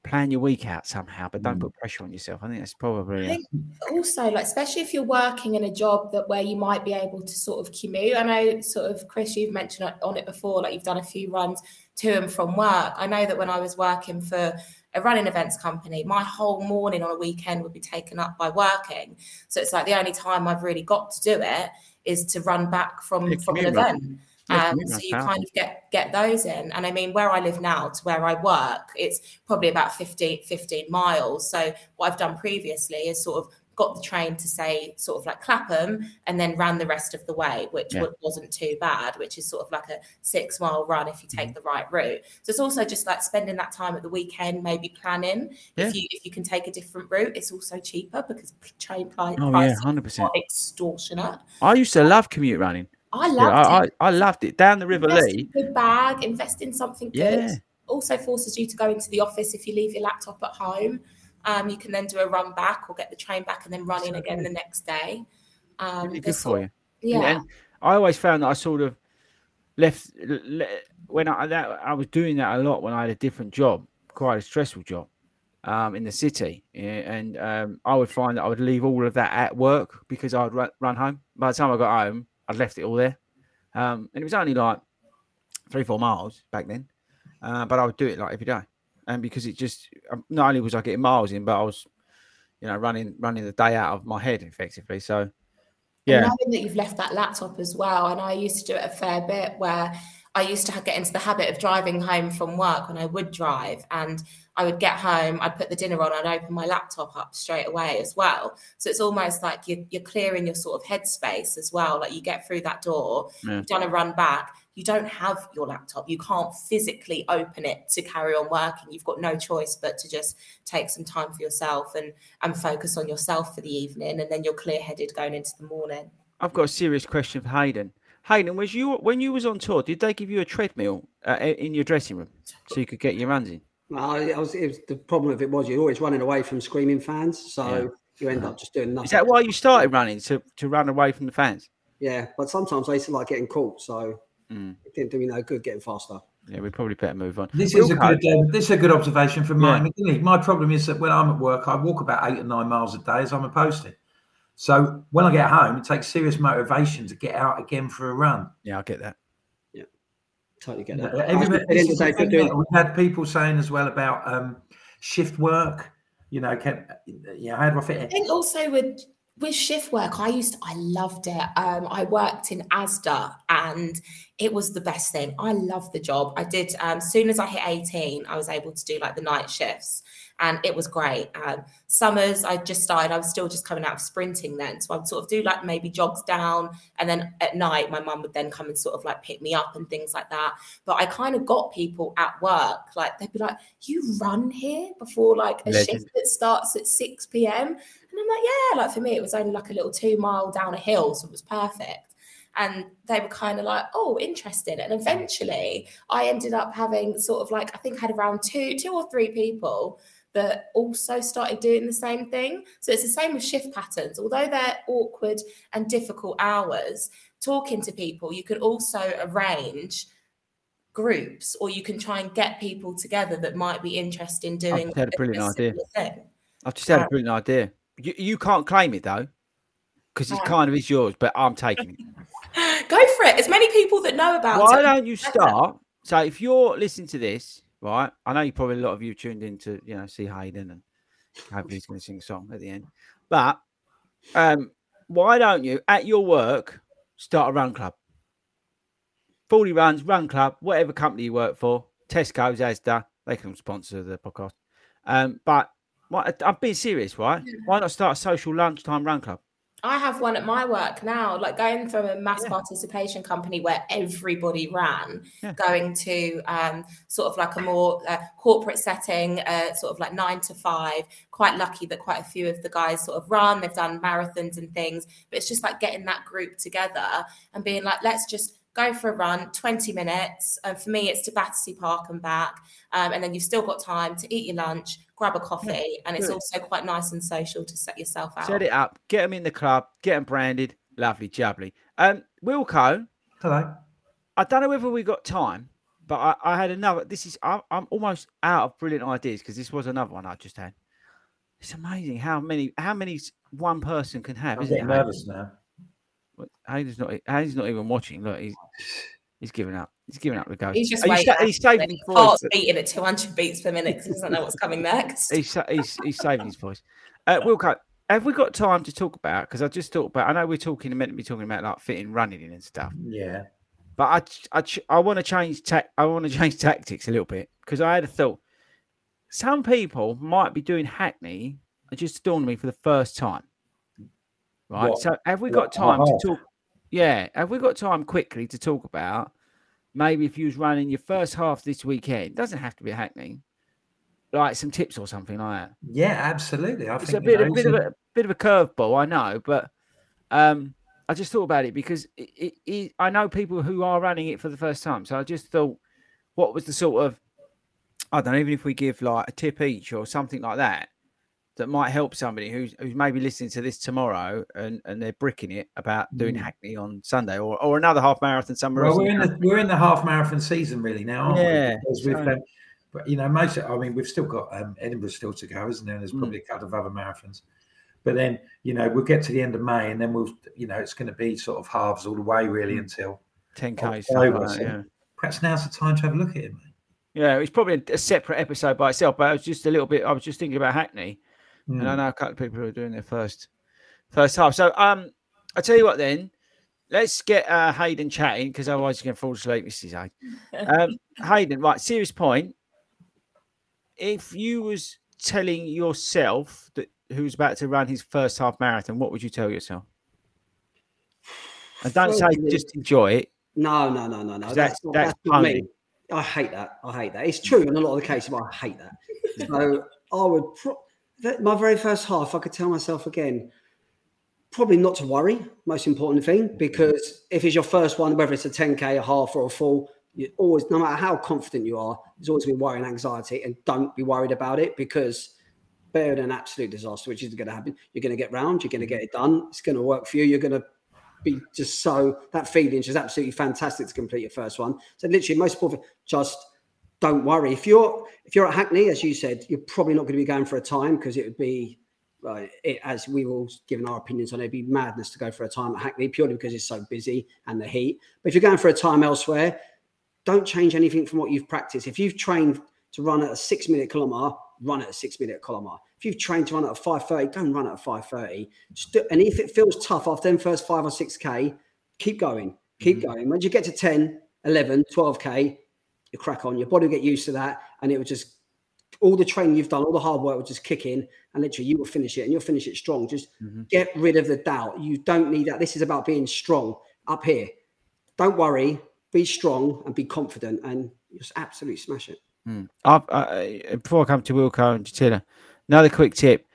plan your week out somehow, but don't mm. put pressure on yourself. I think that's probably think also like especially if you're working in a job that where you might be able to sort of commute. I know sort of Chris, you've mentioned on it before, like you've done a few runs to and from work. I know that when I was working for a running events company, my whole morning on a weekend would be taken up by working. So it's like the only time I've really got to do it is to run back from from an event. Um, so you kind of get get those in. And I mean, where I live now to where I work, it's probably about 15, 15 miles. So what I've done previously is sort of got the train to say sort of like Clapham and then ran the rest of the way, which yeah. wasn't too bad, which is sort of like a six mile run if you take mm-hmm. the right route. So it's also just like spending that time at the weekend, maybe planning. Yeah. If you if you can take a different route, it's also cheaper because train price oh, yeah, 100%. extortionate. I used to love commute running. I loved yeah, it. I, I, loved it. Down the River invest Lee. good bag, invest in something good. Yeah. Also forces you to go into the office if you leave your laptop at home. Um, you can then do a run back or get the train back and then run in again the next day. Um, really good for you. Yeah. And I always found that I sort of left when I that I was doing that a lot when I had a different job, quite a stressful job um, in the city, and um, I would find that I would leave all of that at work because I would run, run home. By the time I got home, I'd left it all there, um, and it was only like three four miles back then, uh, but I would do it like every day and because it just um, not only was I getting miles in, but I was, you know, running running the day out of my head effectively. So, yeah. And knowing that you've left that laptop as well, and I used to do it a fair bit where I used to get into the habit of driving home from work when I would drive, and I would get home, I'd put the dinner on, I'd open my laptop up straight away as well. So it's almost like you're, you're clearing your sort of headspace as well. Like you get through that door, yeah. you've done a run back, you don't have your laptop. You can't physically open it to carry on working. You've got no choice but to just take some time for yourself and and focus on yourself for the evening, and then you're clear headed going into the morning. I've got a serious question for Hayden. Hayden, was you when you was on tour? Did they give you a treadmill uh, in your dressing room so you could get your runs in? No, I was, was, the problem with it was you're always running away from screaming fans, so yeah. you end up just doing nothing. Is that why you started running to to run away from the fans? Yeah, but sometimes I used to like getting caught, so Mm. It didn't do me no good getting faster. Yeah, we probably better move on. This is a good uh, this is a good observation from yeah. Mike My problem is that when I'm at work, I walk about eight or nine miles a day as I'm a posting. So when I get home, it takes serious motivation to get out again for a run. Yeah, I get that. Yeah, totally get that. Yeah, we had people saying as well about um, shift work. You know, can, you know, how do I fit it? I think also with with shift work, I used to, I loved it. Um, I worked in ASDA and it was the best thing. I loved the job. I did, um, soon as I hit 18, I was able to do like the night shifts and it was great. Um, summers, I just started, I was still just coming out of sprinting then. So I'd sort of do like maybe jogs down. And then at night, my mum would then come and sort of like pick me up and things like that. But I kind of got people at work, like they'd be like, You run here before like a Legend. shift that starts at 6 p.m. And I'm like, Yeah, like for me, it was only like a little two mile down a hill. So it was perfect and they were kind of like oh interesting and eventually i ended up having sort of like i think I had around two two or three people that also started doing the same thing. So it's the same with shift patterns. Although they're awkward and difficult hours, talking to people, you can also arrange groups or you can try and get people together that might be interested in doing I've had a brilliant idea. Thing. I've just had a um, brilliant idea. You, you can't claim it though, because it kind of is yours, but I'm taking it. Go for it. As many people that know about Why it. Why don't you start? So if you're listening to this right? I know you probably a lot of you tuned in to you know see Hayden and hopefully he's going to sing a song at the end. But um, why don't you at your work start a run club? Fordy Runs, run club, whatever company you work for, Tesco's, Asda, they can sponsor the podcast. Um, but what, I'm being serious, right? Why not start a social lunchtime run club? I have one at my work now, like going from a mass Yeah. participation company where everybody ran, Yeah. going to um, sort of like a more uh, corporate setting, uh, sort of like nine to five. Quite lucky that quite a few of the guys sort of run, they've done marathons and things, but it's just like getting that group together and being like, let's just go for a run, 20 minutes. And for me, it's to Battersea Park and back. Um, and then you've still got time to eat your lunch, grab a coffee, and it's Good. also quite nice and social to set yourself out. Set it up, get them in the club, get them branded. Lovely, jubbly. Um, Wilco, Hello. I don't know whether we got time, but I, I had another. This is I, I'm almost out of brilliant ideas because this was another one I just had. It's amazing how many how many one person can have. I'm Isn't getting it? nervous now. What- Hayden's not. Hayden's not even watching. Look, he's he's giving up. He's giving up the ghost. He's just waiting. sa- he's saving his voice. Heart's beating at 200 beats per minute because he doesn't know what's coming next. He's, sa- he's he's saving his voice. Uh, Wilco, have we got time to talk about? Because I just thought about. I know we're talking meant to be talking about like fitting, running in and stuff. Yeah. But I I, I want to change tac- I want to change tactics a little bit because I had a thought. Some people might be doing Hackney. It just dawned on me for the first time. Right. What? So have we What, got time to talk? Yeah. Have we got time quickly to talk about maybe if you was running your first half this weekend? Doesn't have to be a Hackney. Like some tips or something like that. Yeah, absolutely. I It's think a bit, a bit of a bit of a curveball, I know, but um, I just thought about it because it, it, it, I know people who are running it for the first time. So I just thought, what was the sort of, I don't know, even if we give like a tip each or something like that, that might help somebody who's who's maybe listening to this tomorrow and, and they're bricking it about doing Mm. Hackney on Sunday or, or another half marathon somewhere Well, else. we're in the we're in the half marathon season really now, aren't Yeah, we? Because we've so- but you know, most. Of, I mean, we've still got um, Edinburgh still to go, isn't there? And there's Mm. probably a couple of other marathons. But then, you know, we'll get to the end of May, and then we'll, you know, it's going to be sort of halves all the way really Mm. until 10K. October. so yeah. perhaps now's the time to have a look at it. Mate. yeah, it's probably a separate episode by itself, but I was just a little bit, I was just thinking about Hackney. And I Mm. know a couple of people who are doing their first first half. So um, I tell you what, then let's get uh, Hayden chatting because otherwise you're going to fall asleep. This is Hayden. Um, Hayden, right? Serious point. If you was telling yourself that who's about to run his first half marathon, what would you tell yourself? And don't say just enjoy it. No, no, no, no, no. That's, that's- not, that's that's not me. I hate that. I hate that. It's true in a lot of the cases, but I hate that. so I would, pro- that- my very first half, I could tell myself again, probably not to worry. Most important thing, because if it's your first one, whether it's a 10k, a half, or a full, you always, no matter how confident you are, there's always been worry and anxiety, and don't be worried about it because than an absolute disaster, which is going to happen. You're going to get round, you're going to get it done. It's going to work for you. You're going to be just so that feeling is absolutely fantastic to complete your first one. So literally, most important, just don't worry. If you're if you're at Hackney, as you said, you're probably not going to be going for a time because it would be. Uh, it, as we've all given our opinions on it, it'd be madness to go for a time at Hackney purely because it's so busy and the heat. But if you're going for a time elsewhere, don't change anything from what you've practiced. If you've trained to run at a six minute kilometre, run at a six minute kilometre. If you've trained to run at a 5.30, don't run at a 5.30. Just do- and if it feels tough after them first five or 6K, keep going, keep going. Once you get to 10, 11, 12K, you crack on. Your body will get used to that. And it will just, all the training you've done, all the hard work will just kick in. And literally, you will finish it and you'll finish it strong. Just get rid of the doubt. You don't need that. This is about being strong up here. Don't worry, be strong and be confident, and just absolutely smash it. Mm. I, before I come to Wilco and Jatila, another quick tip: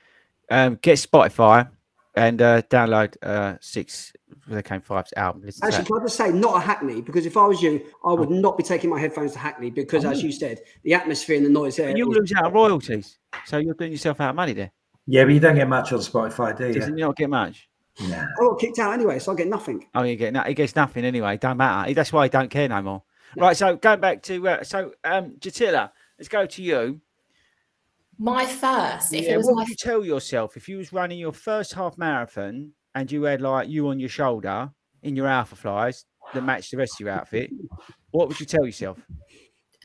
um, get Spotify and uh, download uh, six. They came five's album. Listen Actually, can I just say, not a Hackney, because if I was you, I would not be taking my headphones to Hackney because, as you said, the atmosphere and the noise there. you is- lose out royalties, so you're doing yourself out of money there. Yeah, but you don't get much on Spotify, do you? Doesn't you not get much? Nah. I got kicked out anyway, so I get nothing. Oh, you get no, he gets nothing anyway. Don't matter. That's why he don't care no more. Right. So going back to uh, so um, Jatila, let's go to you. My first, if Yeah, it was what my would you tell yourself if you was running your first half marathon and you had like you on your shoulder in your Alphaflys that matched the rest of your outfit? What would you tell yourself?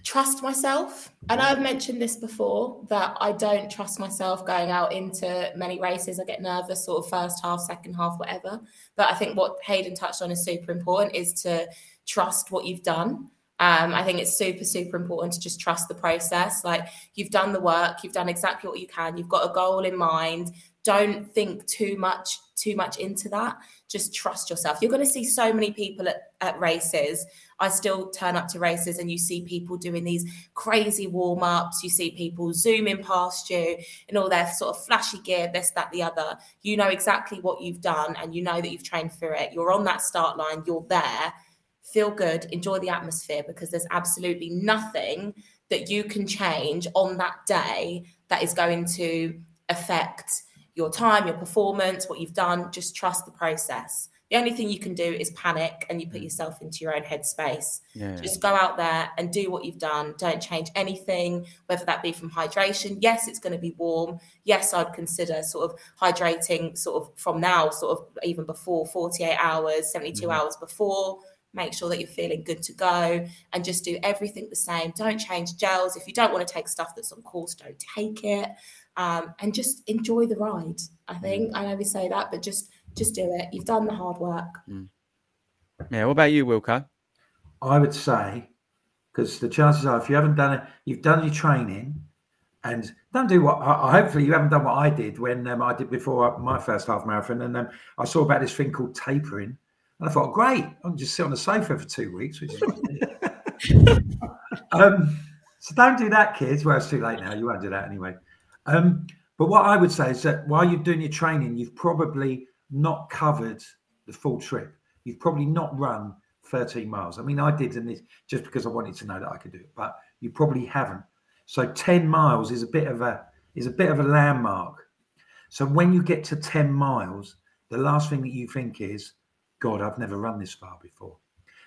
trust myself. And I've mentioned this before that I don't trust myself going out into many races. I get nervous, sort of first half, second half, whatever. But I think what Hayden touched on is super important is to trust what you've done. Um, I think it's super, super important to just trust the process. Like you've done the work, you've done exactly what you can, you've got a goal in mind. Don't think too much too much into that. Just trust yourself. You're going to see so many people at, at races. I still turn up to races and you see people doing these crazy warm-ups. You see people zooming past you in all their sort of flashy gear this that the other. You know exactly what you've done and you know that you've trained for it. You're on that start line. You're there. Feel good. Enjoy the atmosphere because there's absolutely nothing that you can change on that day that is going to affect your time, your performance, what you've done. Just trust the process. The only thing you can do is panic and you put yourself into your own headspace. Yeah. Just go out there and do what you've done. Don't change anything, whether that be from hydration. Yes, it's going to be warm. Yes, I'd consider sort of hydrating sort of from now, sort of even before 48 hours, 72 mm-hmm. hours before make sure that you're feeling good to go and just do everything the same don't change gels if you don't want to take stuff that's on course don't take it um, and just enjoy the ride. I think mm. I know we say that, but just just do it. You've done the hard work. Mm. Yeah. What about you, Wilco? I would say because the chances are, if you haven't done it, you've done your training, and don't do what. hopefully, you haven't done what I did when um, I did before my first half marathon, and um, I saw about this thing called tapering, and I thought, great, I can just sit on the sofa for two weeks, which is. um, so don't do that, kids. Well, it's too late now. You won't do that anyway. Um, but what I would say is that while you're doing your training, you've probably not covered the full trip. You've probably not run 13 miles. I mean, I did in this just because I wanted to know that I could do it, but you probably haven't. So 10 miles is a bit of a is a bit of a landmark. So when you get to 10 miles, the last thing that you think is, God, I've never run this far before.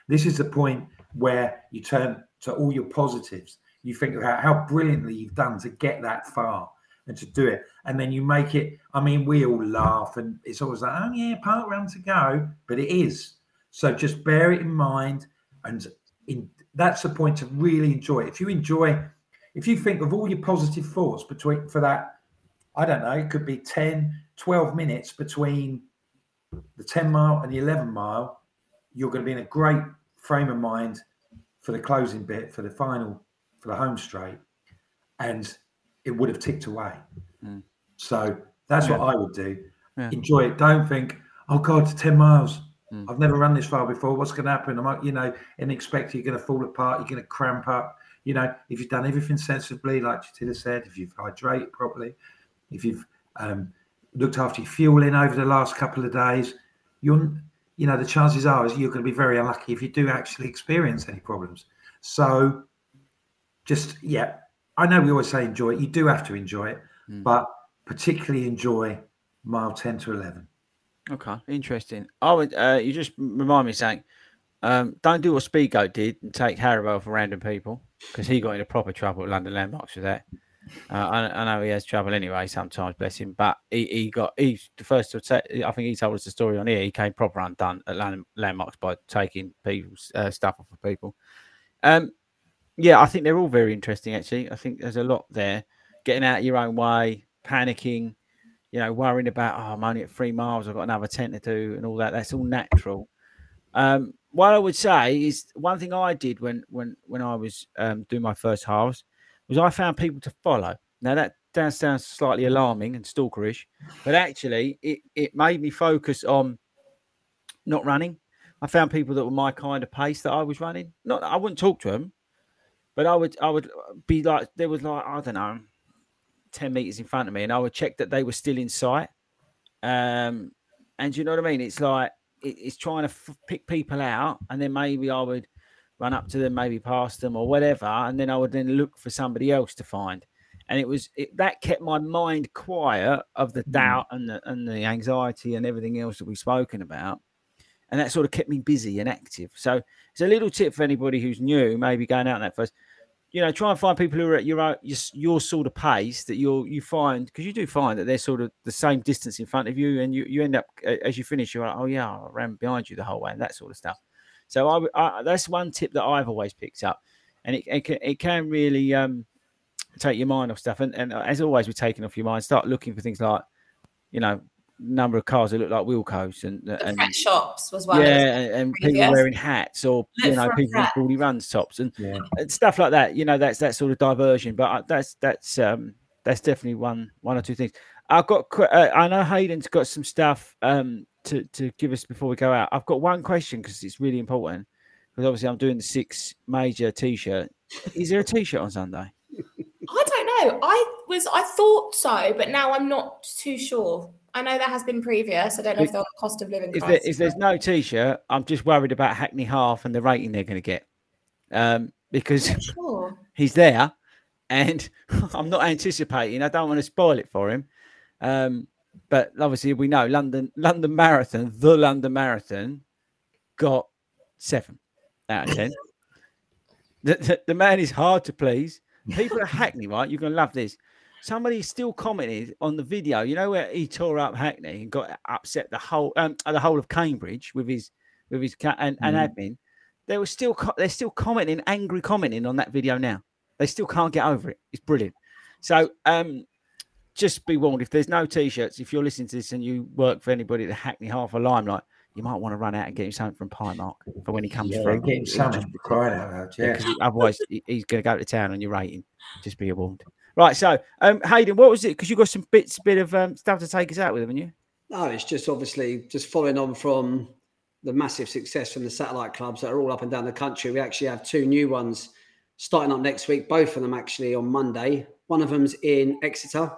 This is the point where you turn to all your positives. You think about how brilliantly you've done to get that far and to do it. And then you make it, I mean, we all laugh and it's always like, oh, yeah, part run to go. But it is. So just bear it in mind. And in, that's the point to really enjoy. If you enjoy, if you think of all your positive thoughts between for that, I don't know, it could be 10, 12 minutes between the 10 mile and the 11 mile, you're going to be in a great frame of mind for the closing bit, for the final, for the home straight. And it would have ticked away. Mm. So that's yeah. what I would do. Yeah. Enjoy it. Don't think, oh God, 10 miles. Mm. I've never run this far before. What's going to happen? I'm, you know, and expect you're going to fall apart. You're going to cramp up. You know, if you've done everything sensibly, like Jatila said, if you've hydrated properly, if you've um, looked after your fueling over the last couple of days, you're, you know, the chances are is you're going to be very unlucky if you do actually experience any problems. So, just yeah, I know we always say enjoy it. You do have to enjoy it, mm. but particularly enjoy mile 10 to 11. Okay, interesting. I would, uh, you just remind me saying, um, don't do what Speedgoat did and take Haribo for random people because he got into proper trouble at London Landmarks with that. Uh, I, I, know he has trouble anyway sometimes, bless him. But he, he got he's the first to say. I think he told us the story on here. He came proper undone at London Landmarks by taking people's uh, stuff off of people. Um, yeah, I think they're all very interesting. Actually, I think there's a lot there. Getting out of your own way, panicking, you know, worrying about oh, I'm only at three miles, I've got another ten to do, and all that. That's all natural. Um, what I would say is one thing I did when when when I was um, doing my first halves was I found people to follow. Now that sounds, sounds slightly alarming and stalkerish, but actually it it made me focus on not running. I found people that were my kind of pace that I was running. Not I wouldn't talk to them, but I would I would be like there was like I don't know, ten meters in front of me, and I would check that they were still in sight. Um, and you know what I mean? It's like it, it's trying to f- pick people out, and then maybe I would run up to them, maybe past them or whatever, and then I would then look for somebody else to find. And it was it, that kept my mind quiet of the mm. doubt and the and the anxiety and everything else that we've spoken about and that sort of kept me busy and active. So it's a little tip for anybody who's new, maybe going out that first you know, try and find people who are at your your, your sort of pace that you'll you find because you do find that they're sort of the same distance in front of you, and you you end up as you finish, you're like, oh yeah, I ran behind you the whole way, and that sort of stuff. So I, I that's one tip that I've always picked up, and it it can, it can really um take your mind off stuff, and and as always, we're taking off your mind. Start looking for things like, you know, number of cars that look like Wilcos and and shops was well. Yeah, and, and people wearing hats or look you know people with baldy runs tops and, yeah. and, stuff like that. You know, that's that sort of diversion. But uh, that's that's um that's definitely one one or two things. I've got. Uh, I know Hayden's got some stuff um, to to give us before we go out. I've got one question because it's really important. Because obviously I'm doing the six major T-shirt. Is there a T-shirt on Sunday? I don't know. I was I thought so, but now I'm not too sure. I know there has been previous. I don't know if the cost of living If, there, if there's no T-shirt, I'm just worried about Hackney Half and the rating they're going to get. Um, because Sure. he's there, and I'm not anticipating. I don't want to spoil it for him. Um, but obviously, we know London London Marathon, the London Marathon, got seven out of ten. the, the, the man is hard to please. People are Hackney, right? You're gonna love this. Somebody still commented on the video. You know where he tore up Hackney and got upset the whole um, the whole of Cambridge with his with his cat and, and admin. They were still co- they're still commenting, angry commenting on that video now. They still can't get over it. It's brilliant. So um, just be warned if there's no t-shirts, if you're listening to this and you work for anybody at the Hackney Half a Limelight, you might want to run out and get him something from Primark for when he comes Yeah, through. get him something. Crying out loud. Yeah. otherwise he's going to go to town on your rating. Just be warned. Right, so um, Hayden, what was it? Because you got some bits, bit of um, stuff to take us out with, haven't you? No, it's just obviously just following on from the massive success from the satellite clubs that are all up and down the country. We actually have two new ones starting up next week, both of them actually on Monday. One of them's in Exeter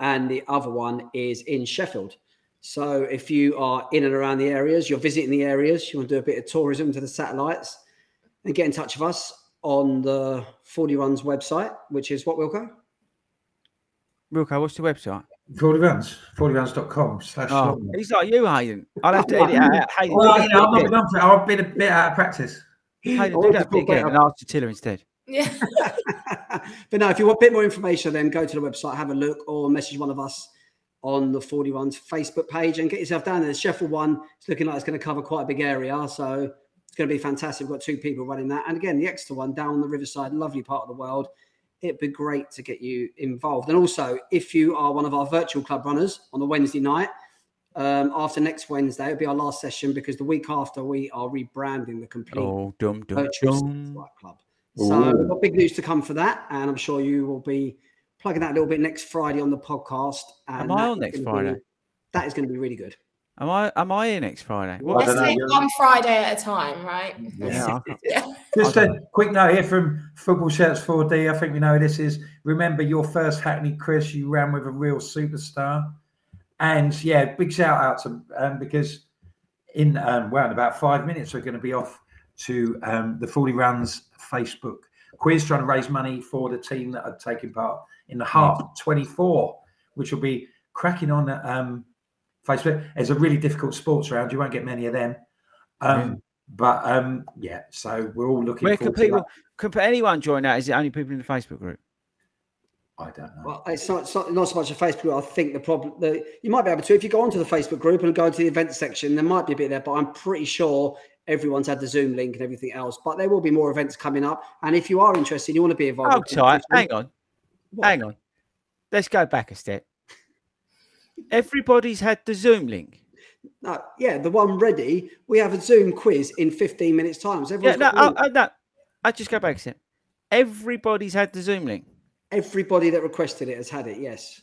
and the other one is in Sheffield. So if you are in and around the areas, you're visiting the areas, you want to do a bit of tourism to the satellites, and get in touch with us on the Fordy Runs website, which is what, Wilco? Wilco, what's the website? Fordy Runs, fordyruns.com slash Oh, Longman. he's like you, Hayden. I'll have to edit out. Hayden, Well, do you know, I've not been for it. I've been a bit out of practice. Hayden, do that bit again and ask Jatila instead. Yeah. but now, if you want a bit more information, then go to the website, have a look, or message one of us on the Fordy Runs' Facebook page and get yourself down there. The Sheffield one, it's looking like it's going to cover quite a big area. So it's going to be fantastic. We've got two people running that. And again, the Exeter one down the riverside, lovely part of the world. It'd be great to get you involved. And also, if you are one of our virtual club runners on the Wednesday night, um, after next Wednesday, it'll be our last session because the week after we are rebranding the complete Oh, dum dum virtual dum. club. So we've got big news to come for that, and I'm sure you will be plugging that a little bit next Friday on the podcast. And Am I on next gonna be- Friday? that is going to be really good. Am I? Am I here next Friday? What? I Let's don't know, take one Friday at a time, right? Yeah, Yeah. Just a quick note here from Football Shirts 4D. I think we know who this is. Remember your first Hackney Chris, you ran with a real superstar. And yeah, big shout out to um, because in um, well, in about five minutes, we're going to be off to um, the Fordy Runs Facebook quiz trying to raise money for the team that are taking part in the Hope 24, which will be cracking on at um, Facebook. It's a really difficult sports round. You won't get many of them. Um, But um, yeah, so we're all looking Where can forward to people? that. Can anyone join that? Is it only people in the Facebook group? I don't know. Well, it's not, it's not, not so much a Facebook group. I think the problem the, you might be able to if you go onto the Facebook group and go to the event section, there might be a bit there, but I'm pretty sure everyone's had the Zoom link and everything else. But there will be more events coming up, and if you are interested, you want to be involved. Oh, with tight. Hang on. What? Hang on. Let's go back a step. Everybody's had the Zoom link. No, yeah, the one ready. We have a Zoom quiz in 15 minutes time. So Yeah, no, got the link. I, I, no. I just go back a step. Everybody's had the Zoom link. everybody that requested it has had it. Yes.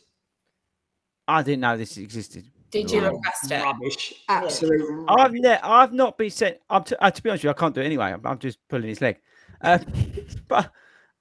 I didn't know this existed. Did you request it? Rubbish. Absolute. I've ne- I've not been sent. I'm t- uh, to be honest with you, I can't do it anyway. I'm, I'm just pulling his leg. Uh, but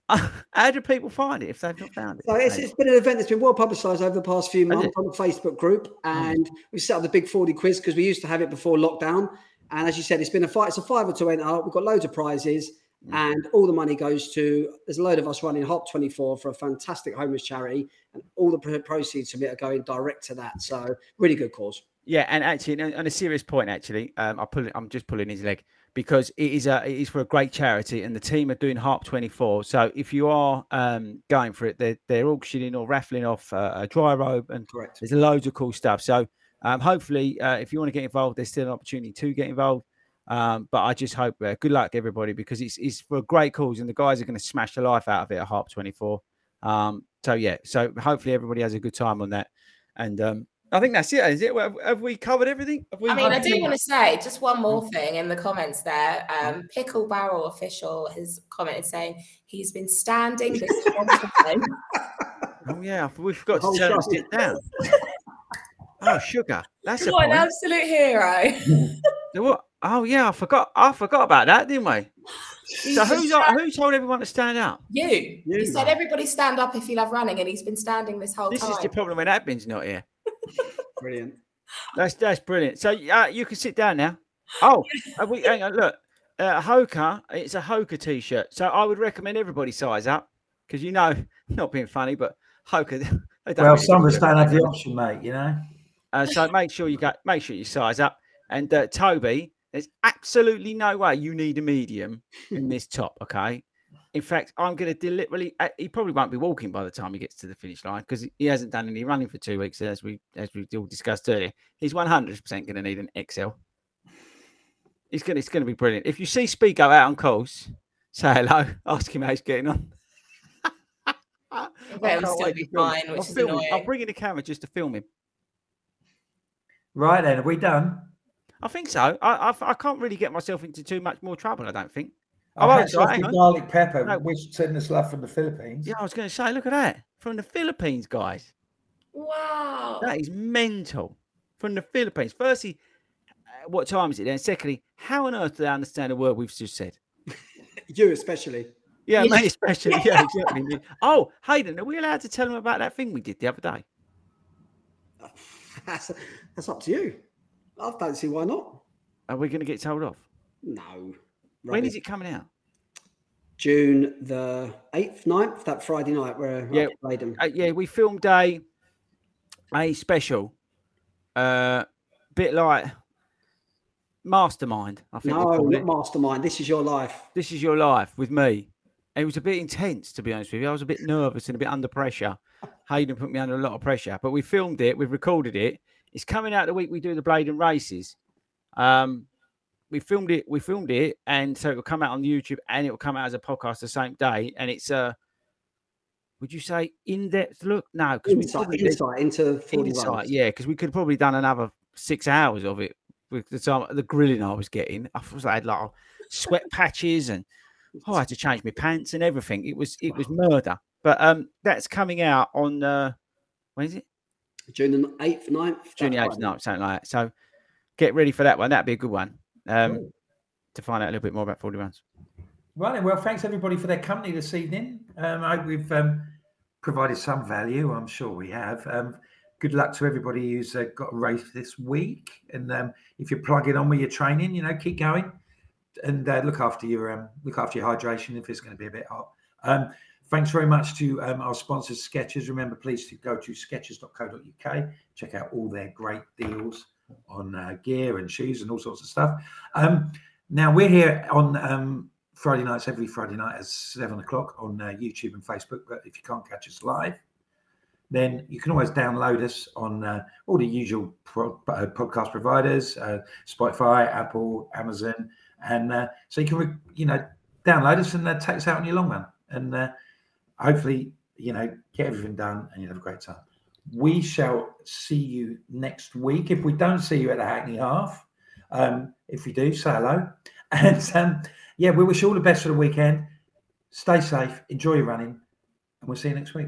how do people find it if they've not found it? So it's, it's been an event that's been well publicised over the past few months on the Facebook group, and we set up the Big Fordy quiz because we used to have it before lockdown. And as you said, it's been a fight. It's a five or two enter. We've got loads of prizes, Mm. and all the money goes to. There's a load of us running Hope 24 for a fantastic homeless charity, and all the proceeds from it are going direct to that. So really good cause. Yeah, and actually, on a serious point, actually, um, I pull I'm just pulling his leg because it is a it is for a great charity, and the team are doing Hope 24. So if you are um, going for it, they're they're auctioning or raffling off uh, a dry robe, and Correct. there's loads of cool stuff. So um, hopefully, uh, if you want to get involved, there's still an opportunity to get involved. Um, but I just hope uh, good luck everybody because it's it's for a great cause, and the guys are going to smash the life out of it at Hope 24. Um, so yeah, so hopefully everybody has a good time on that, and um, I think that's it. Is it? Have, have we covered everything? Have we, I mean, I do think- want to say just one more Mm. thing in the comments there. Um, Pickle Barrel Official has commented saying he's been standing this whole time Oh yeah, we forgot to turn and show. down. Oh, sugar. That's a What an absolute hero. What? Oh yeah, I forgot. I forgot about that, didn't we? So who's who told everyone to stand up? You. You, You, said everybody stand up if you love running, and he's been standing this whole This time. is the problem when Admin's not here. Brilliant. That's that's brilliant. So uh, you can sit down now. Oh, we, hang on, look, uh, Hoka. It's a Hoka t-shirt. So I would recommend everybody size up because you know, not being funny, but Hoka. they don't Well, some of us don't have the option, mate. You know. Uh, so make sure you got make sure you size up. And uh, Toby, there's absolutely no way you need a medium in this top. Okay. In fact, I'm going to deliberately. Uh, he probably won't be walking by the time he gets to the finish line because he hasn't done any running for two weeks, as we as we all discussed earlier. He's 100 percent going to need an XL. It's going to it's going to be brilliant. If you see Speed go out on course, say hello. Ask him how he's getting on. I bet he'll can't still wait be to film him. fine, which I'll is film him. I'm annoying. bringing the camera just to film him. Right then, are we done? I think so. I, I I can't really get myself into too much more trouble. I don't think. Oh, hats sorry, off hang to on. garlic pepper. No. Wish sending us love from the Philippines. Yeah, I was going to say, look at that from the Philippines, guys. Wow. That is mental from the Philippines. Firstly, uh, what time is it? Then, secondly, how on earth do they understand a word we've just said? You especially. Yeah, Yeah. me especially. Yeah, exactly. Oh, Hayden, are we allowed to tell them about that thing we did the other day? That's, that's up to you. I don't see why not. Are we going to get told off? No. When is it coming out? June the 8th, 9th, that Friday night where Yeah. I played them. Uh, yeah, we filmed a a special, uh, bit like Mastermind. I think No, not. Mastermind. This is your life. this is your life with me. It was a bit intense, to be honest with you. I was a bit nervous and a bit under pressure. Hayden put me under a lot of pressure, but we filmed it, we've recorded it. It's coming out the week we do the Blaydon Races. Um, we filmed it, we filmed it, and so it will come out on YouTube and it will come out as a podcast the same day. And it's a, would you say in-depth look? No, because we Insight, did- insight into Fordy Insight, yeah, because we could probably done another six hours of it with the time the grilling I was getting. I was I had like sweat patches and oh, I had to change my pants and everything. It was it was murder. But um, that's coming out on uh, when is it? June the 8th, 9th. June eighth, Friday. night, something like that. So get ready for that one. That'd be a good one. Um, Cool. to find out a little bit more about Fordy Runs. Right, well, thanks everybody for their company this evening. Um, I hope we've um, provided some value. I'm sure we have. Um, good luck to everybody who's uh, got a race this week. And um, if you're plugging on with your training, you know, keep going and uh, look after your um, look after your hydration if it's going to be a bit hot. Um, thanks very much to um, our sponsors, Skechers. Remember, please to go to skechers.co.uk. Check out all their great deals on uh, gear and shoes and all sorts of stuff. Um, now we're here on um, Friday nights, every Friday night at seven o'clock on uh, YouTube and Facebook. But if you can't catch us live, then you can always download us on uh, all the usual pro- uh, podcast providers, uh, Spotify, Apple, Amazon, and uh, so you can, re- you know, download us and take us out on your long run, and hopefully, you know, get everything done and you'll have a great time. We shall see you next week. If we don't see you at the Hackney Half, um, if we do, say hello. And um, yeah, we wish you all the best for the weekend. Stay safe, enjoy your running, and we'll see you next week.